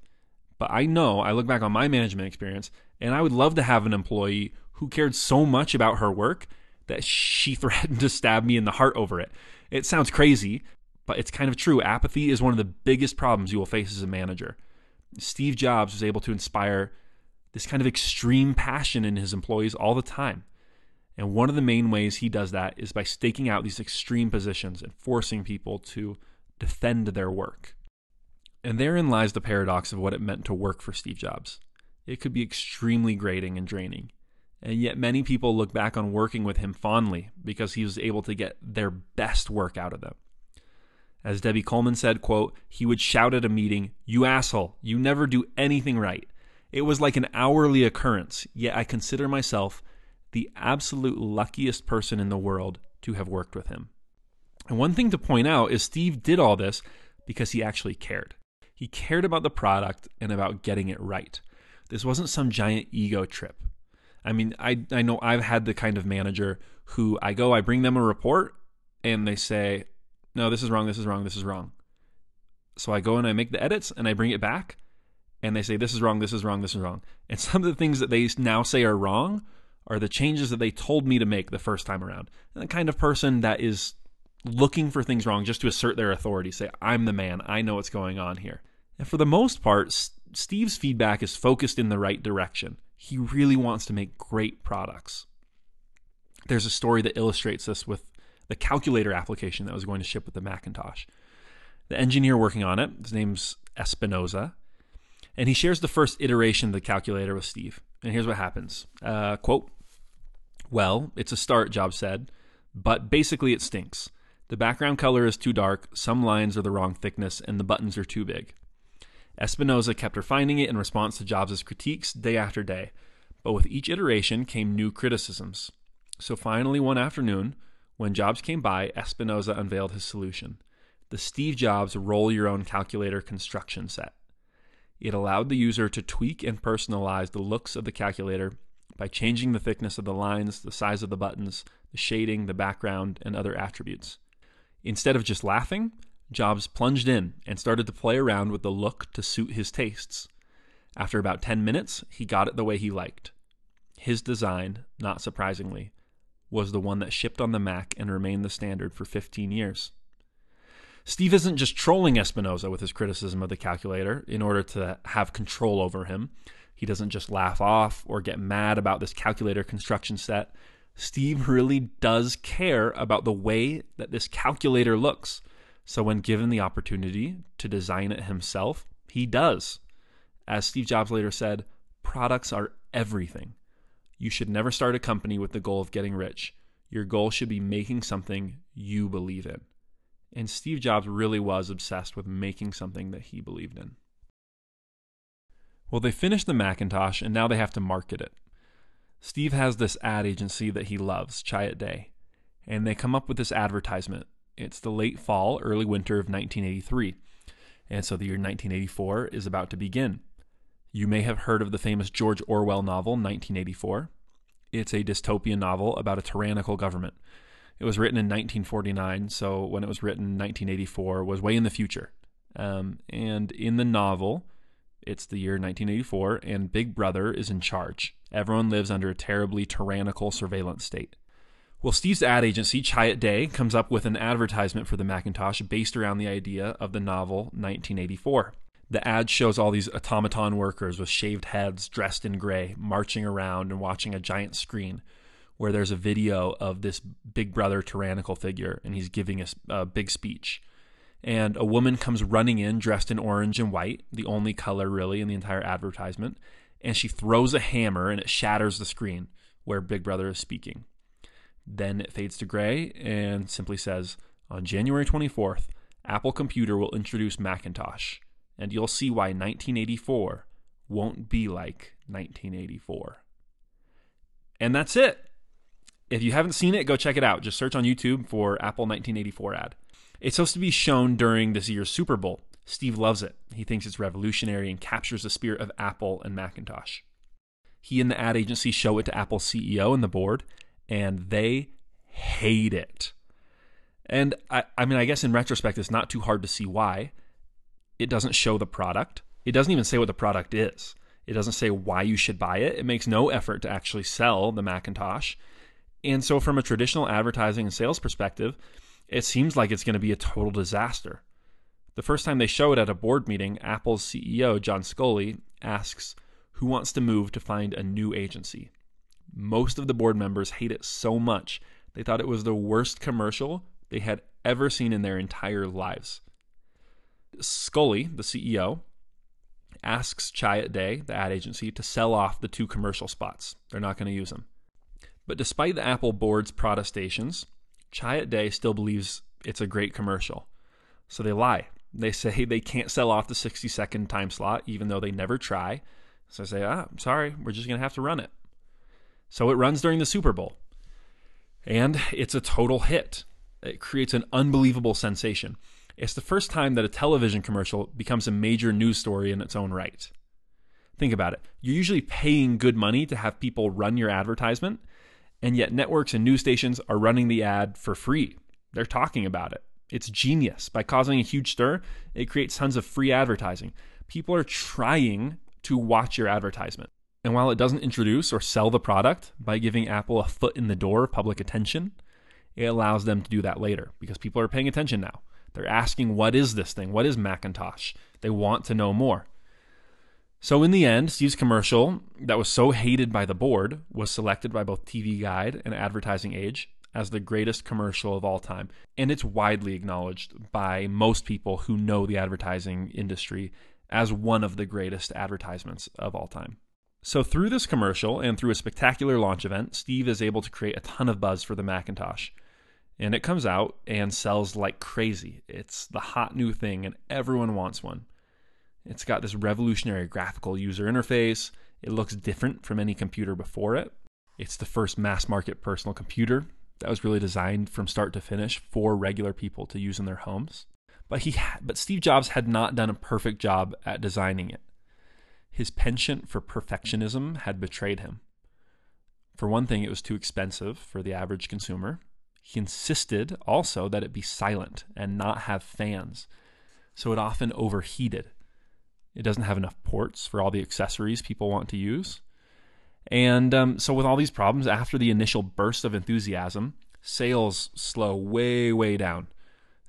But I know, I look back on my management experience, and I would love to have an employee who cared so much about her work that she threatened to stab me in the heart over it. It sounds crazy, but it's kind of true. Apathy is one of the biggest problems you will face as a manager. Steve Jobs was able to inspire this kind of extreme passion in his employees all the time. And one of the main ways he does that is by staking out these extreme positions and forcing people to defend their work. And therein lies the paradox of what it meant to work for Steve Jobs. It could be extremely grating and draining. And yet, many people look back on working with him fondly because he was able to get their best work out of them. As Debbie Coleman said, quote, he would shout at a meeting, You asshole, you never do anything right. It was like an hourly occurrence, yet I consider myself the absolute luckiest person in the world to have worked with him. And one thing to point out is Steve did all this because he actually cared. He cared about the product and about getting it right. This wasn't some giant ego trip. I mean, I, I know I've had the kind of manager who I go, I bring them a report, and they say, no, this is wrong, this is wrong, this is wrong. So I go and I make the edits and I bring it back, and they say, this is wrong, this is wrong, this is wrong. And some of the things that they now say are wrong are the changes that they told me to make the first time around. And the kind of person that is looking for things wrong just to assert their authority, say, I'm the man, I know what's going on here. And for the most part, S- Steve's feedback is focused in the right direction. He really wants to make great products. There's a story that illustrates this with the calculator application that was going to ship with the Macintosh. The engineer working on it, his name's Espinosa, and he shares the first iteration of the calculator with Steve. And here's what happens uh, quote, Well, it's a start, Jobs said, but basically it stinks. The background color is too dark, some lines are the wrong thickness, and the buttons are too big. Espinosa kept refining it in response to Jobs' critiques day after day, but with each iteration came new criticisms. So finally, one afternoon, when Jobs came by, Espinosa unveiled his solution the Steve Jobs Roll Your Own Calculator construction set. It allowed the user to tweak and personalize the looks of the calculator by changing the thickness of the lines, the size of the buttons, the shading, the background, and other attributes. Instead of just laughing, Jobs plunged in and started to play around with the look to suit his tastes. After about 10 minutes, he got it the way he liked. His design, not surprisingly, was the one that shipped on the Mac and remained the standard for 15 years. Steve isn't just trolling Espinosa with his criticism of the calculator in order to have control over him. He doesn't just laugh off or get mad about this calculator construction set. Steve really does care about the way that this calculator looks. So, when given the opportunity to design it himself, he does. As Steve Jobs later said, products are everything. You should never start a company with the goal of getting rich. Your goal should be making something you believe in. And Steve Jobs really was obsessed with making something that he believed in. Well, they finished the Macintosh and now they have to market it. Steve has this ad agency that he loves, Chiat Day, and they come up with this advertisement it's the late fall, early winter of 1983. And so the year 1984 is about to begin. You may have heard of the famous George Orwell novel, 1984. It's a dystopian novel about a tyrannical government. It was written in 1949, so when it was written, 1984 was way in the future. Um, and in the novel, it's the year 1984, and Big Brother is in charge. Everyone lives under a terribly tyrannical surveillance state. Well, Steve's ad agency, Chiat Day, comes up with an advertisement for the Macintosh based around the idea of the novel 1984. The ad shows all these automaton workers with shaved heads, dressed in gray, marching around and watching a giant screen where there's a video of this big brother tyrannical figure and he's giving a, a big speech. And a woman comes running in dressed in orange and white, the only color really in the entire advertisement, and she throws a hammer and it shatters the screen where Big Brother is speaking. Then it fades to gray and simply says, On January 24th, Apple Computer will introduce Macintosh, and you'll see why 1984 won't be like 1984. And that's it. If you haven't seen it, go check it out. Just search on YouTube for Apple 1984 ad. It's supposed to be shown during this year's Super Bowl. Steve loves it. He thinks it's revolutionary and captures the spirit of Apple and Macintosh. He and the ad agency show it to Apple's CEO and the board, and they hate it. And I, I mean, I guess in retrospect, it's not too hard to see why. It doesn't show the product, it doesn't even say what the product is. It doesn't say why you should buy it. It makes no effort to actually sell the Macintosh. And so, from a traditional advertising and sales perspective, it seems like it's going to be a total disaster. The first time they show it at a board meeting, Apple's CEO, John Sculley, asks, Who wants to move to find a new agency? Most of the board members hate it so much, they thought it was the worst commercial they had ever seen in their entire lives. Sculley, the CEO, asks Chiat Day, the ad agency, to sell off the two commercial spots. They're not going to use them. But despite the Apple board's protestations, Chiat Day still believes it's a great commercial. So they lie. They say they can't sell off the 60 second time slot, even though they never try. So I say, ah, I'm sorry, we're just going to have to run it. So it runs during the Super Bowl. And it's a total hit. It creates an unbelievable sensation. It's the first time that a television commercial becomes a major news story in its own right. Think about it. You're usually paying good money to have people run your advertisement, and yet networks and news stations are running the ad for free. They're talking about it. It's genius. By causing a huge stir, it creates tons of free advertising. People are trying to watch your advertisement. And while it doesn't introduce or sell the product by giving Apple a foot in the door of public attention, it allows them to do that later because people are paying attention now. They're asking, what is this thing? What is Macintosh? They want to know more. So, in the end, Steve's commercial that was so hated by the board was selected by both TV Guide and Advertising Age as the greatest commercial of all time, and it's widely acknowledged by most people who know the advertising industry as one of the greatest advertisements of all time. So, through this commercial and through a spectacular launch event, Steve is able to create a ton of buzz for the Macintosh. And it comes out and sells like crazy. It's the hot new thing, and everyone wants one. It's got this revolutionary graphical user interface. It looks different from any computer before it. It's the first mass market personal computer that was really designed from start to finish for regular people to use in their homes. But he but Steve Jobs had not done a perfect job at designing it. His penchant for perfectionism had betrayed him. For one thing, it was too expensive for the average consumer. He insisted also that it be silent and not have fans, so it often overheated. It doesn't have enough ports for all the accessories people want to use. And um, so, with all these problems, after the initial burst of enthusiasm, sales slow way, way down.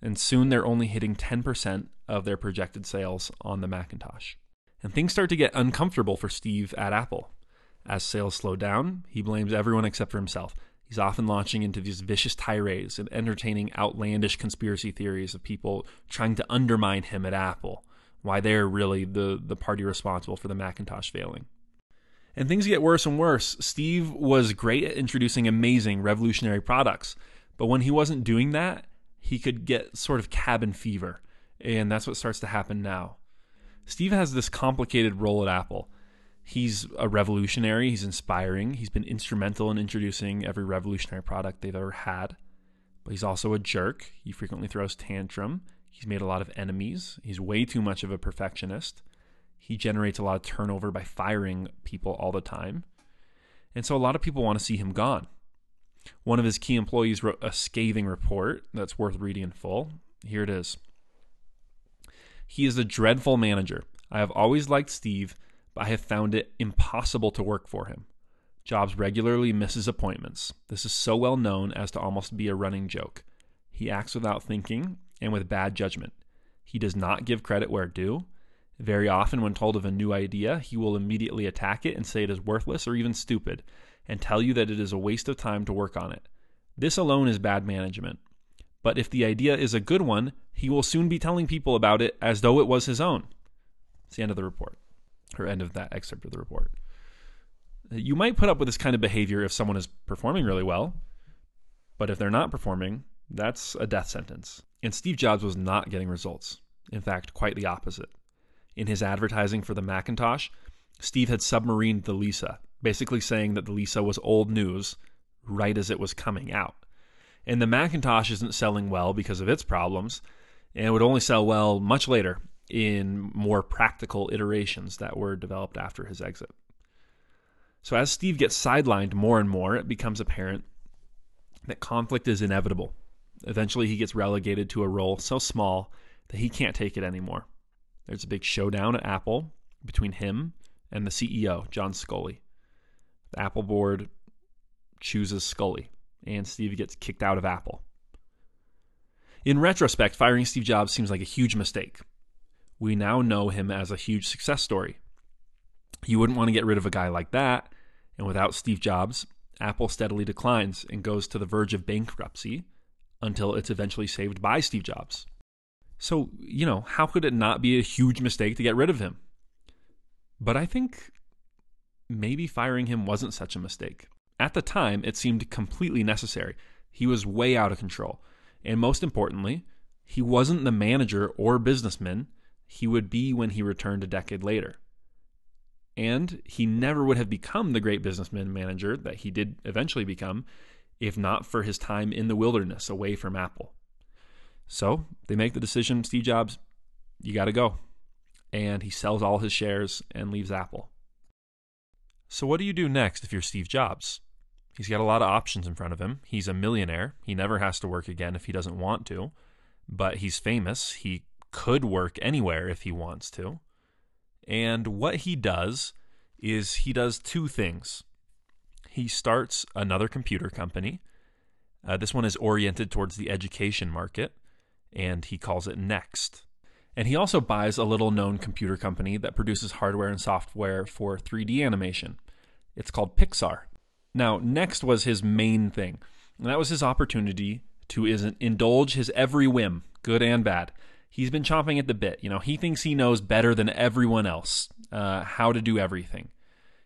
And soon they're only hitting 10% of their projected sales on the Macintosh. And things start to get uncomfortable for Steve at Apple. As sales slow down, he blames everyone except for himself. He's often launching into these vicious tirades and entertaining outlandish conspiracy theories of people trying to undermine him at Apple, why they're really the, the party responsible for the Macintosh failing. And things get worse and worse. Steve was great at introducing amazing, revolutionary products, but when he wasn't doing that, he could get sort of cabin fever. And that's what starts to happen now. Steve has this complicated role at Apple. He's a revolutionary, he's inspiring, he's been instrumental in introducing every revolutionary product they've ever had. But he's also a jerk. He frequently throws tantrum. He's made a lot of enemies. He's way too much of a perfectionist. He generates a lot of turnover by firing people all the time. And so a lot of people want to see him gone. One of his key employees wrote a scathing report that's worth reading in full. Here it is. He is a dreadful manager. I have always liked Steve, but I have found it impossible to work for him. Jobs regularly misses appointments. This is so well known as to almost be a running joke. He acts without thinking and with bad judgment. He does not give credit where due. Very often, when told of a new idea, he will immediately attack it and say it is worthless or even stupid, and tell you that it is a waste of time to work on it. This alone is bad management. But if the idea is a good one, he will soon be telling people about it as though it was his own. It's the end of the report, or end of that excerpt of the report. You might put up with this kind of behavior if someone is performing really well, but if they're not performing, that's a death sentence. And Steve Jobs was not getting results. In fact, quite the opposite. In his advertising for the Macintosh, Steve had submarined the Lisa, basically saying that the Lisa was old news right as it was coming out. And the Macintosh isn't selling well because of its problems, and would only sell well much later in more practical iterations that were developed after his exit. So, as Steve gets sidelined more and more, it becomes apparent that conflict is inevitable. Eventually, he gets relegated to a role so small that he can't take it anymore. There's a big showdown at Apple between him and the CEO, John Sculley. The Apple board chooses Sculley and Steve gets kicked out of Apple. In retrospect, firing Steve Jobs seems like a huge mistake. We now know him as a huge success story. You wouldn't want to get rid of a guy like that, and without Steve Jobs, Apple steadily declines and goes to the verge of bankruptcy until it's eventually saved by Steve Jobs. So, you know, how could it not be a huge mistake to get rid of him? But I think maybe firing him wasn't such a mistake. At the time, it seemed completely necessary. He was way out of control. And most importantly, he wasn't the manager or businessman he would be when he returned a decade later. And he never would have become the great businessman manager that he did eventually become if not for his time in the wilderness away from Apple. So they make the decision Steve Jobs, you got to go. And he sells all his shares and leaves Apple. So, what do you do next if you're Steve Jobs? He's got a lot of options in front of him. He's a millionaire. He never has to work again if he doesn't want to, but he's famous. He could work anywhere if he wants to. And what he does is he does two things. He starts another computer company. Uh, this one is oriented towards the education market, and he calls it Next. And he also buys a little known computer company that produces hardware and software for 3D animation. It's called Pixar. Now, Next was his main thing. And that was his opportunity to indulge his every whim, good and bad. He's been chomping at the bit. You know, he thinks he knows better than everyone else uh, how to do everything.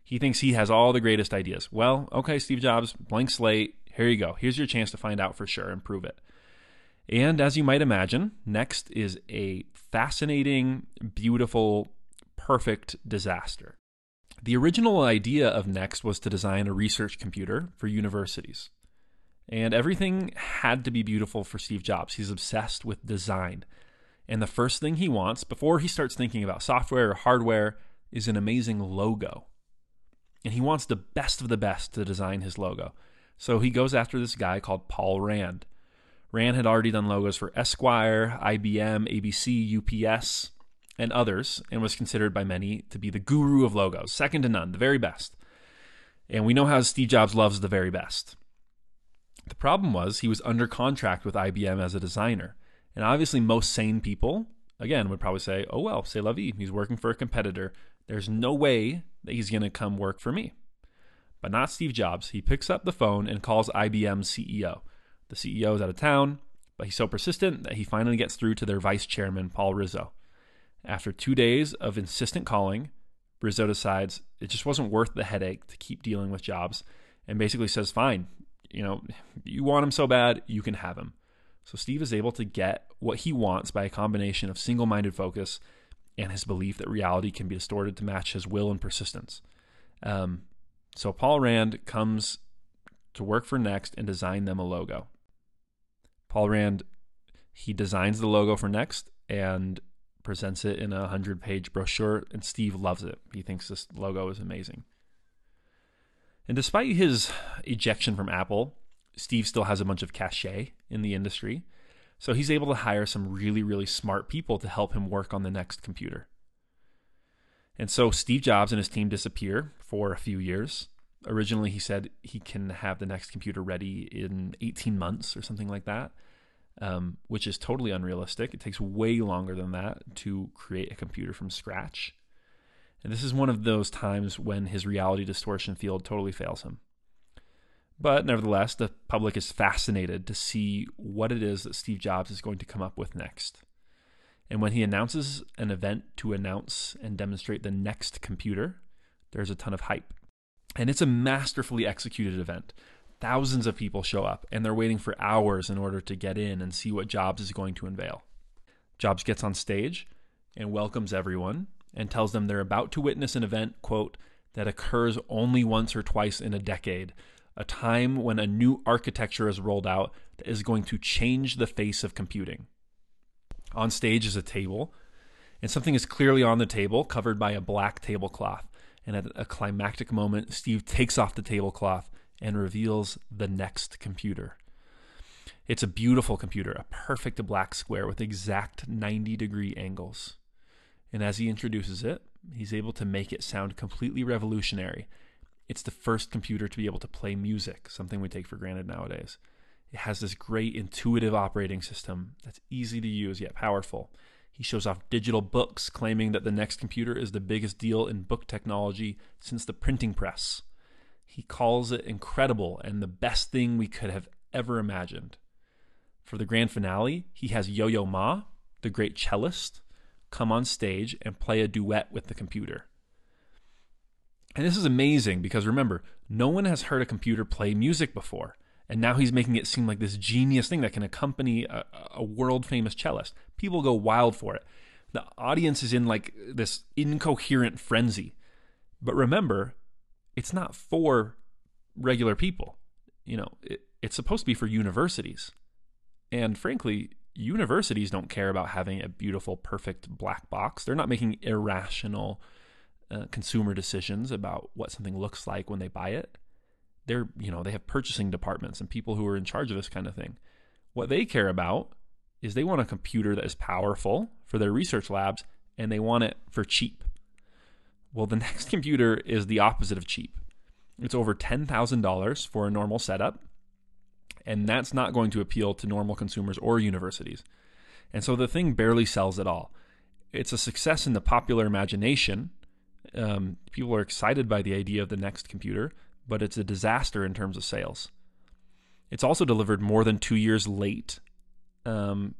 He thinks he has all the greatest ideas. Well, okay, Steve Jobs, blank slate. Here you go. Here's your chance to find out for sure and prove it. And as you might imagine, next is a fascinating, beautiful, perfect disaster. The original idea of Next was to design a research computer for universities. And everything had to be beautiful for Steve Jobs. He's obsessed with design. And the first thing he wants, before he starts thinking about software or hardware, is an amazing logo. And he wants the best of the best to design his logo. So he goes after this guy called Paul Rand. Rand had already done logos for Esquire, IBM, ABC, UPS, and others, and was considered by many to be the guru of logos, second to none, the very best. And we know how Steve Jobs loves the very best. The problem was he was under contract with IBM as a designer. And obviously, most sane people, again, would probably say, oh, well, say la vie. He's working for a competitor. There's no way that he's going to come work for me. But not Steve Jobs. He picks up the phone and calls IBM's CEO. The CEO is out of town, but he's so persistent that he finally gets through to their vice chairman, Paul Rizzo. After two days of insistent calling, Rizzo decides it just wasn't worth the headache to keep dealing with Jobs and basically says, fine, you know, you want him so bad, you can have him. So Steve is able to get what he wants by a combination of single minded focus and his belief that reality can be distorted to match his will and persistence. Um, so Paul Rand comes to work for Next and design them a logo. Paul Rand, he designs the logo for Next and presents it in a 100 page brochure, and Steve loves it. He thinks this logo is amazing. And despite his ejection from Apple, Steve still has a bunch of cachet in the industry. So he's able to hire some really, really smart people to help him work on the next computer. And so Steve Jobs and his team disappear for a few years. Originally, he said he can have the next computer ready in 18 months or something like that, um, which is totally unrealistic. It takes way longer than that to create a computer from scratch. And this is one of those times when his reality distortion field totally fails him. But nevertheless, the public is fascinated to see what it is that Steve Jobs is going to come up with next. And when he announces an event to announce and demonstrate the next computer, there's a ton of hype. And it's a masterfully executed event. Thousands of people show up, and they're waiting for hours in order to get in and see what Jobs is going to unveil. Jobs gets on stage and welcomes everyone and tells them they're about to witness an event, quote, that occurs only once or twice in a decade, a time when a new architecture is rolled out that is going to change the face of computing. On stage is a table, and something is clearly on the table, covered by a black tablecloth. And at a climactic moment, Steve takes off the tablecloth and reveals the next computer. It's a beautiful computer, a perfect black square with exact 90 degree angles. And as he introduces it, he's able to make it sound completely revolutionary it's the first computer to be able to play music, something we take for granted nowadays. It has this great intuitive operating system that's easy to use yet powerful. He shows off digital books, claiming that the next computer is the biggest deal in book technology since the printing press. He calls it incredible and the best thing we could have ever imagined. For the grand finale, he has Yo Yo Ma, the great cellist, come on stage and play a duet with the computer. And this is amazing because remember, no one has heard a computer play music before. And now he's making it seem like this genius thing that can accompany a, a world famous cellist. People go wild for it. The audience is in like this incoherent frenzy. But remember, it's not for regular people. You know, it, it's supposed to be for universities. And frankly, universities don't care about having a beautiful, perfect black box. They're not making irrational uh, consumer decisions about what something looks like when they buy it. They're, you know, they have purchasing departments and people who are in charge of this kind of thing. What they care about is they want a computer that is powerful for their research labs and they want it for cheap. Well, the next computer is the opposite of cheap. It's over $10,000 for a normal setup, and that's not going to appeal to normal consumers or universities. And so the thing barely sells at all. It's a success in the popular imagination, um, people are excited by the idea of the next computer, but it's a disaster in terms of sales. It's also delivered more than two years late um,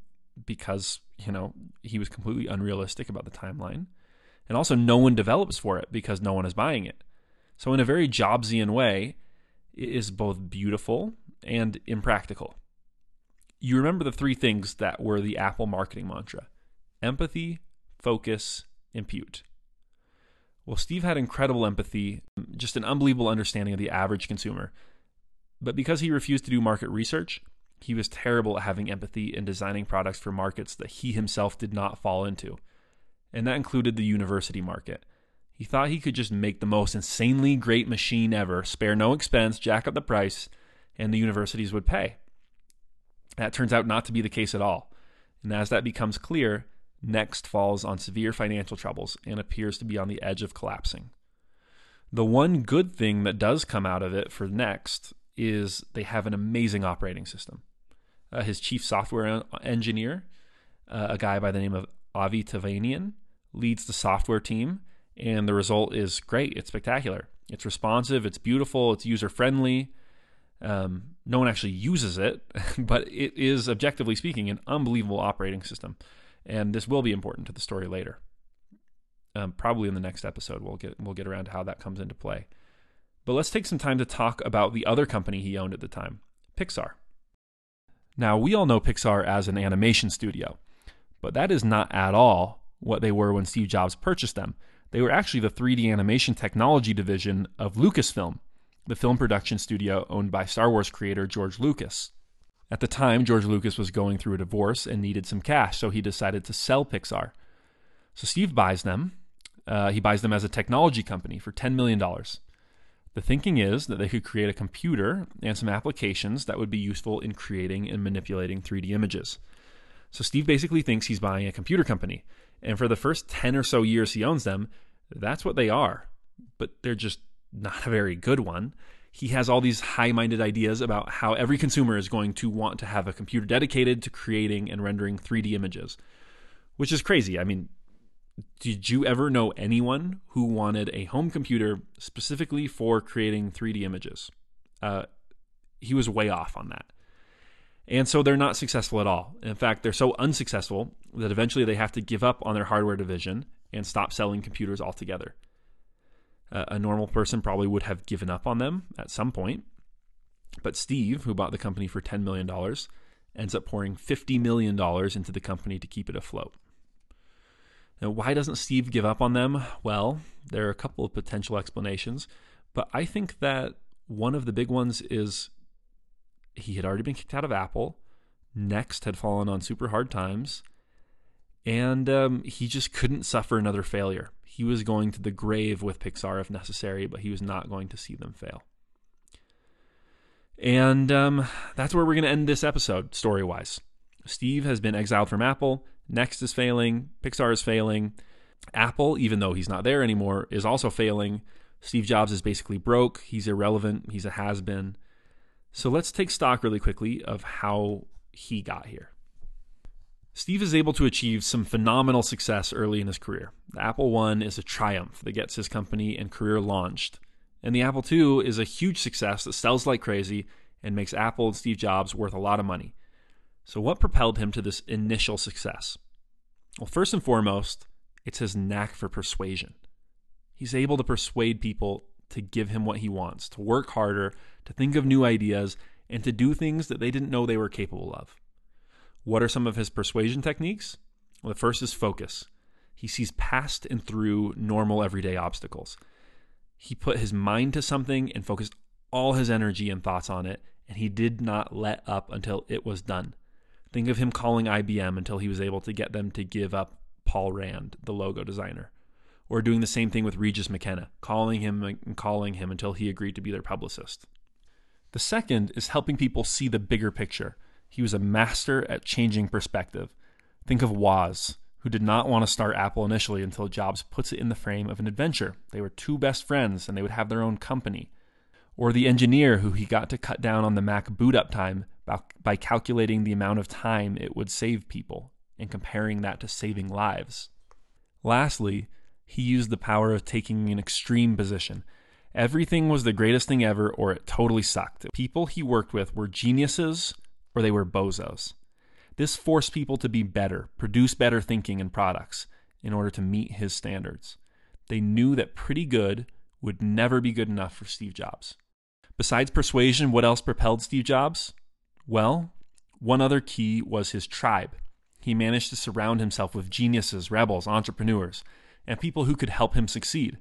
because, you know, he was completely unrealistic about the timeline. And also, no one develops for it because no one is buying it. So, in a very Jobsian way, it is both beautiful and impractical. You remember the three things that were the Apple marketing mantra empathy, focus, impute. Well, Steve had incredible empathy, just an unbelievable understanding of the average consumer. But because he refused to do market research, he was terrible at having empathy and designing products for markets that he himself did not fall into. And that included the university market. He thought he could just make the most insanely great machine ever, spare no expense, jack up the price, and the universities would pay. That turns out not to be the case at all. And as that becomes clear, Next falls on severe financial troubles and appears to be on the edge of collapsing. The one good thing that does come out of it for Next is they have an amazing operating system. Uh, his chief software engineer, uh, a guy by the name of Avi Tevanian, leads the software team, and the result is great. It's spectacular. It's responsive, it's beautiful, it's user friendly. Um, no one actually uses it, but it is, objectively speaking, an unbelievable operating system and this will be important to the story later. Um, probably in the next episode, we'll get we'll get around to how that comes into play. But let's take some time to talk about the other company he owned at the time, Pixar. Now, we all know Pixar as an animation studio, but that is not at all what they were when Steve Jobs purchased them. They were actually the 3D animation technology division of Lucasfilm, the film production studio owned by Star Wars creator George Lucas. At the time, George Lucas was going through a divorce and needed some cash, so he decided to sell Pixar. So Steve buys them. Uh, he buys them as a technology company for $10 million. The thinking is that they could create a computer and some applications that would be useful in creating and manipulating 3D images. So Steve basically thinks he's buying a computer company. And for the first 10 or so years he owns them, that's what they are. But they're just not a very good one he has all these high minded ideas about how every consumer is going to want to have a computer dedicated to creating and rendering 3D images, which is crazy. I mean, did you ever know anyone who wanted a home computer specifically for creating 3D images? Uh, he was way off on that. And so they're not successful at all. In fact, they're so unsuccessful that eventually they have to give up on their hardware division and stop selling computers altogether. Uh, a normal person probably would have given up on them at some point. But Steve, who bought the company for $10 million, ends up pouring $50 million into the company to keep it afloat. Now, why doesn't Steve give up on them? Well, there are a couple of potential explanations, but I think that one of the big ones is he had already been kicked out of Apple. Next had fallen on super hard times, and um, he just couldn't suffer another failure. He was going to the grave with Pixar if necessary, but he was not going to see them fail. And um, that's where we're going to end this episode, story wise. Steve has been exiled from Apple. Next is failing. Pixar is failing. Apple, even though he's not there anymore, is also failing. Steve Jobs is basically broke. He's irrelevant. He's a has been. So let's take stock really quickly of how he got here. Steve is able to achieve some phenomenal success early in his career. The Apple I is a triumph that gets his company and career launched. And the Apple II is a huge success that sells like crazy and makes Apple and Steve Jobs worth a lot of money. So, what propelled him to this initial success? Well, first and foremost, it's his knack for persuasion. He's able to persuade people to give him what he wants, to work harder, to think of new ideas, and to do things that they didn't know they were capable of. What are some of his persuasion techniques? Well, the first is focus. He sees past and through normal everyday obstacles. He put his mind to something and focused all his energy and thoughts on it, and he did not let up until it was done. Think of him calling IBM until he was able to get them to give up Paul Rand, the logo designer. Or doing the same thing with Regis McKenna, calling him and calling him until he agreed to be their publicist. The second is helping people see the bigger picture. He was a master at changing perspective. Think of Woz, who did not want to start Apple initially until Jobs puts it in the frame of an adventure. They were two best friends and they would have their own company. Or the engineer who he got to cut down on the Mac boot up time by calculating the amount of time it would save people and comparing that to saving lives. Lastly, he used the power of taking an extreme position Everything was the greatest thing ever, or it totally sucked. People he worked with were geniuses or they were bozos. This forced people to be better, produce better thinking and products in order to meet his standards. They knew that pretty good would never be good enough for Steve Jobs. Besides persuasion, what else propelled Steve Jobs? Well, one other key was his tribe. He managed to surround himself with geniuses, rebels, entrepreneurs, and people who could help him succeed.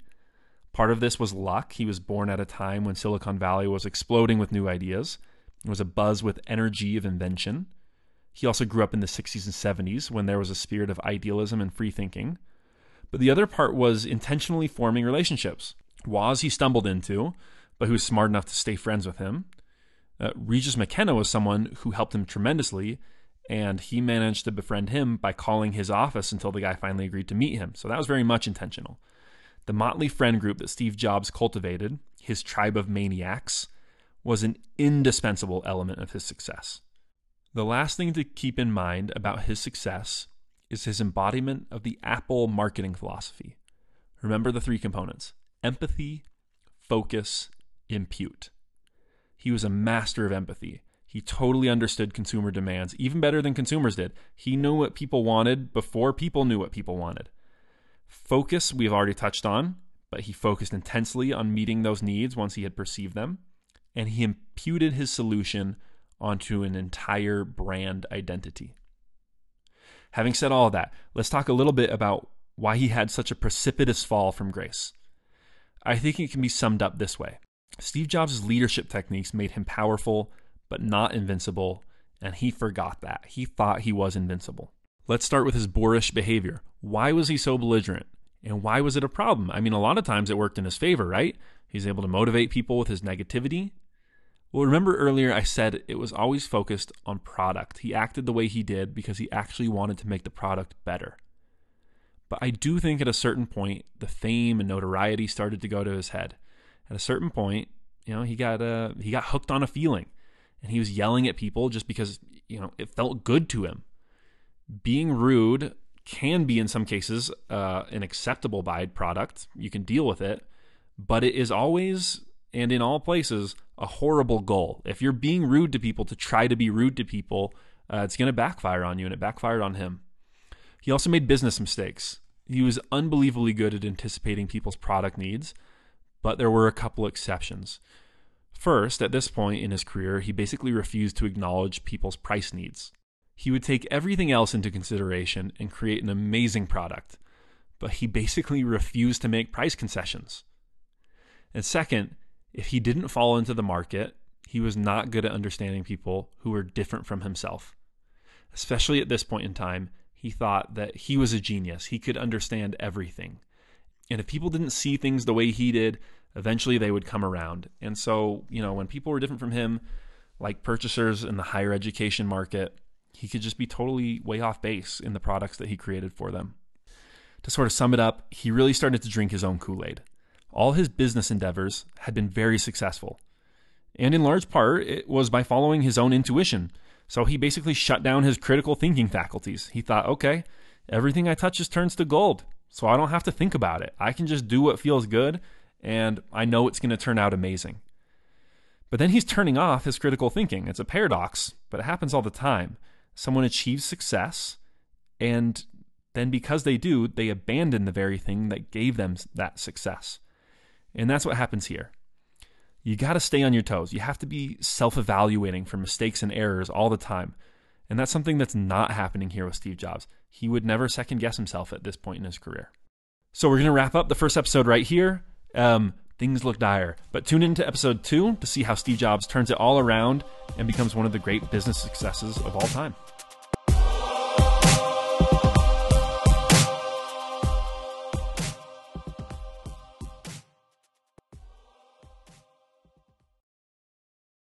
Part of this was luck. He was born at a time when Silicon Valley was exploding with new ideas. Was a buzz with energy of invention. He also grew up in the 60s and 70s when there was a spirit of idealism and free thinking. But the other part was intentionally forming relationships. Woz he stumbled into, but who was smart enough to stay friends with him. Uh, Regis McKenna was someone who helped him tremendously, and he managed to befriend him by calling his office until the guy finally agreed to meet him. So that was very much intentional. The motley friend group that Steve Jobs cultivated, his tribe of maniacs, was an indispensable element of his success. The last thing to keep in mind about his success is his embodiment of the Apple marketing philosophy. Remember the three components empathy, focus, impute. He was a master of empathy. He totally understood consumer demands, even better than consumers did. He knew what people wanted before people knew what people wanted. Focus, we've already touched on, but he focused intensely on meeting those needs once he had perceived them, and he imputed his solution onto an entire brand identity. Having said all of that, let's talk a little bit about why he had such a precipitous fall from grace. I think it can be summed up this way Steve Jobs' leadership techniques made him powerful, but not invincible, and he forgot that. He thought he was invincible. Let's start with his boorish behavior. Why was he so belligerent? And why was it a problem? I mean, a lot of times it worked in his favor, right? He's able to motivate people with his negativity. Well, remember earlier I said it was always focused on product. He acted the way he did because he actually wanted to make the product better. But I do think at a certain point, the fame and notoriety started to go to his head. At a certain point, you know, he got uh, he got hooked on a feeling, and he was yelling at people just because you know it felt good to him being rude can be in some cases uh, an acceptable byproduct. You can deal with it, but it is always and in all places a horrible goal. If you're being rude to people to try to be rude to people, uh, it's going to backfire on you, and it backfired on him. He also made business mistakes. He was unbelievably good at anticipating people's product needs, but there were a couple exceptions. First, at this point in his career, he basically refused to acknowledge people's price needs. He would take everything else into consideration and create an amazing product, but he basically refused to make price concessions. And second, if he didn't fall into the market, he was not good at understanding people who were different from himself. Especially at this point in time, he thought that he was a genius. He could understand everything. And if people didn't see things the way he did, eventually they would come around. And so, you know, when people were different from him, like purchasers in the higher education market, he could just be totally way off base in the products that he created for them. To sort of sum it up, he really started to drink his own Kool Aid. All his business endeavors had been very successful. And in large part, it was by following his own intuition. So he basically shut down his critical thinking faculties. He thought, okay, everything I touch just turns to gold. So I don't have to think about it. I can just do what feels good, and I know it's going to turn out amazing. But then he's turning off his critical thinking. It's a paradox, but it happens all the time someone achieves success and then because they do, they abandon the very thing that gave them that success. And that's what happens here. You got to stay on your toes. You have to be self evaluating for mistakes and errors all the time. And that's something that's not happening here with Steve Jobs. He would never second guess himself at this point in his career. So we're going to wrap up the first episode right here. Um, things look dire. But tune into episode two to see how Steve Jobs turns it all around and becomes one of the great business successes of all time.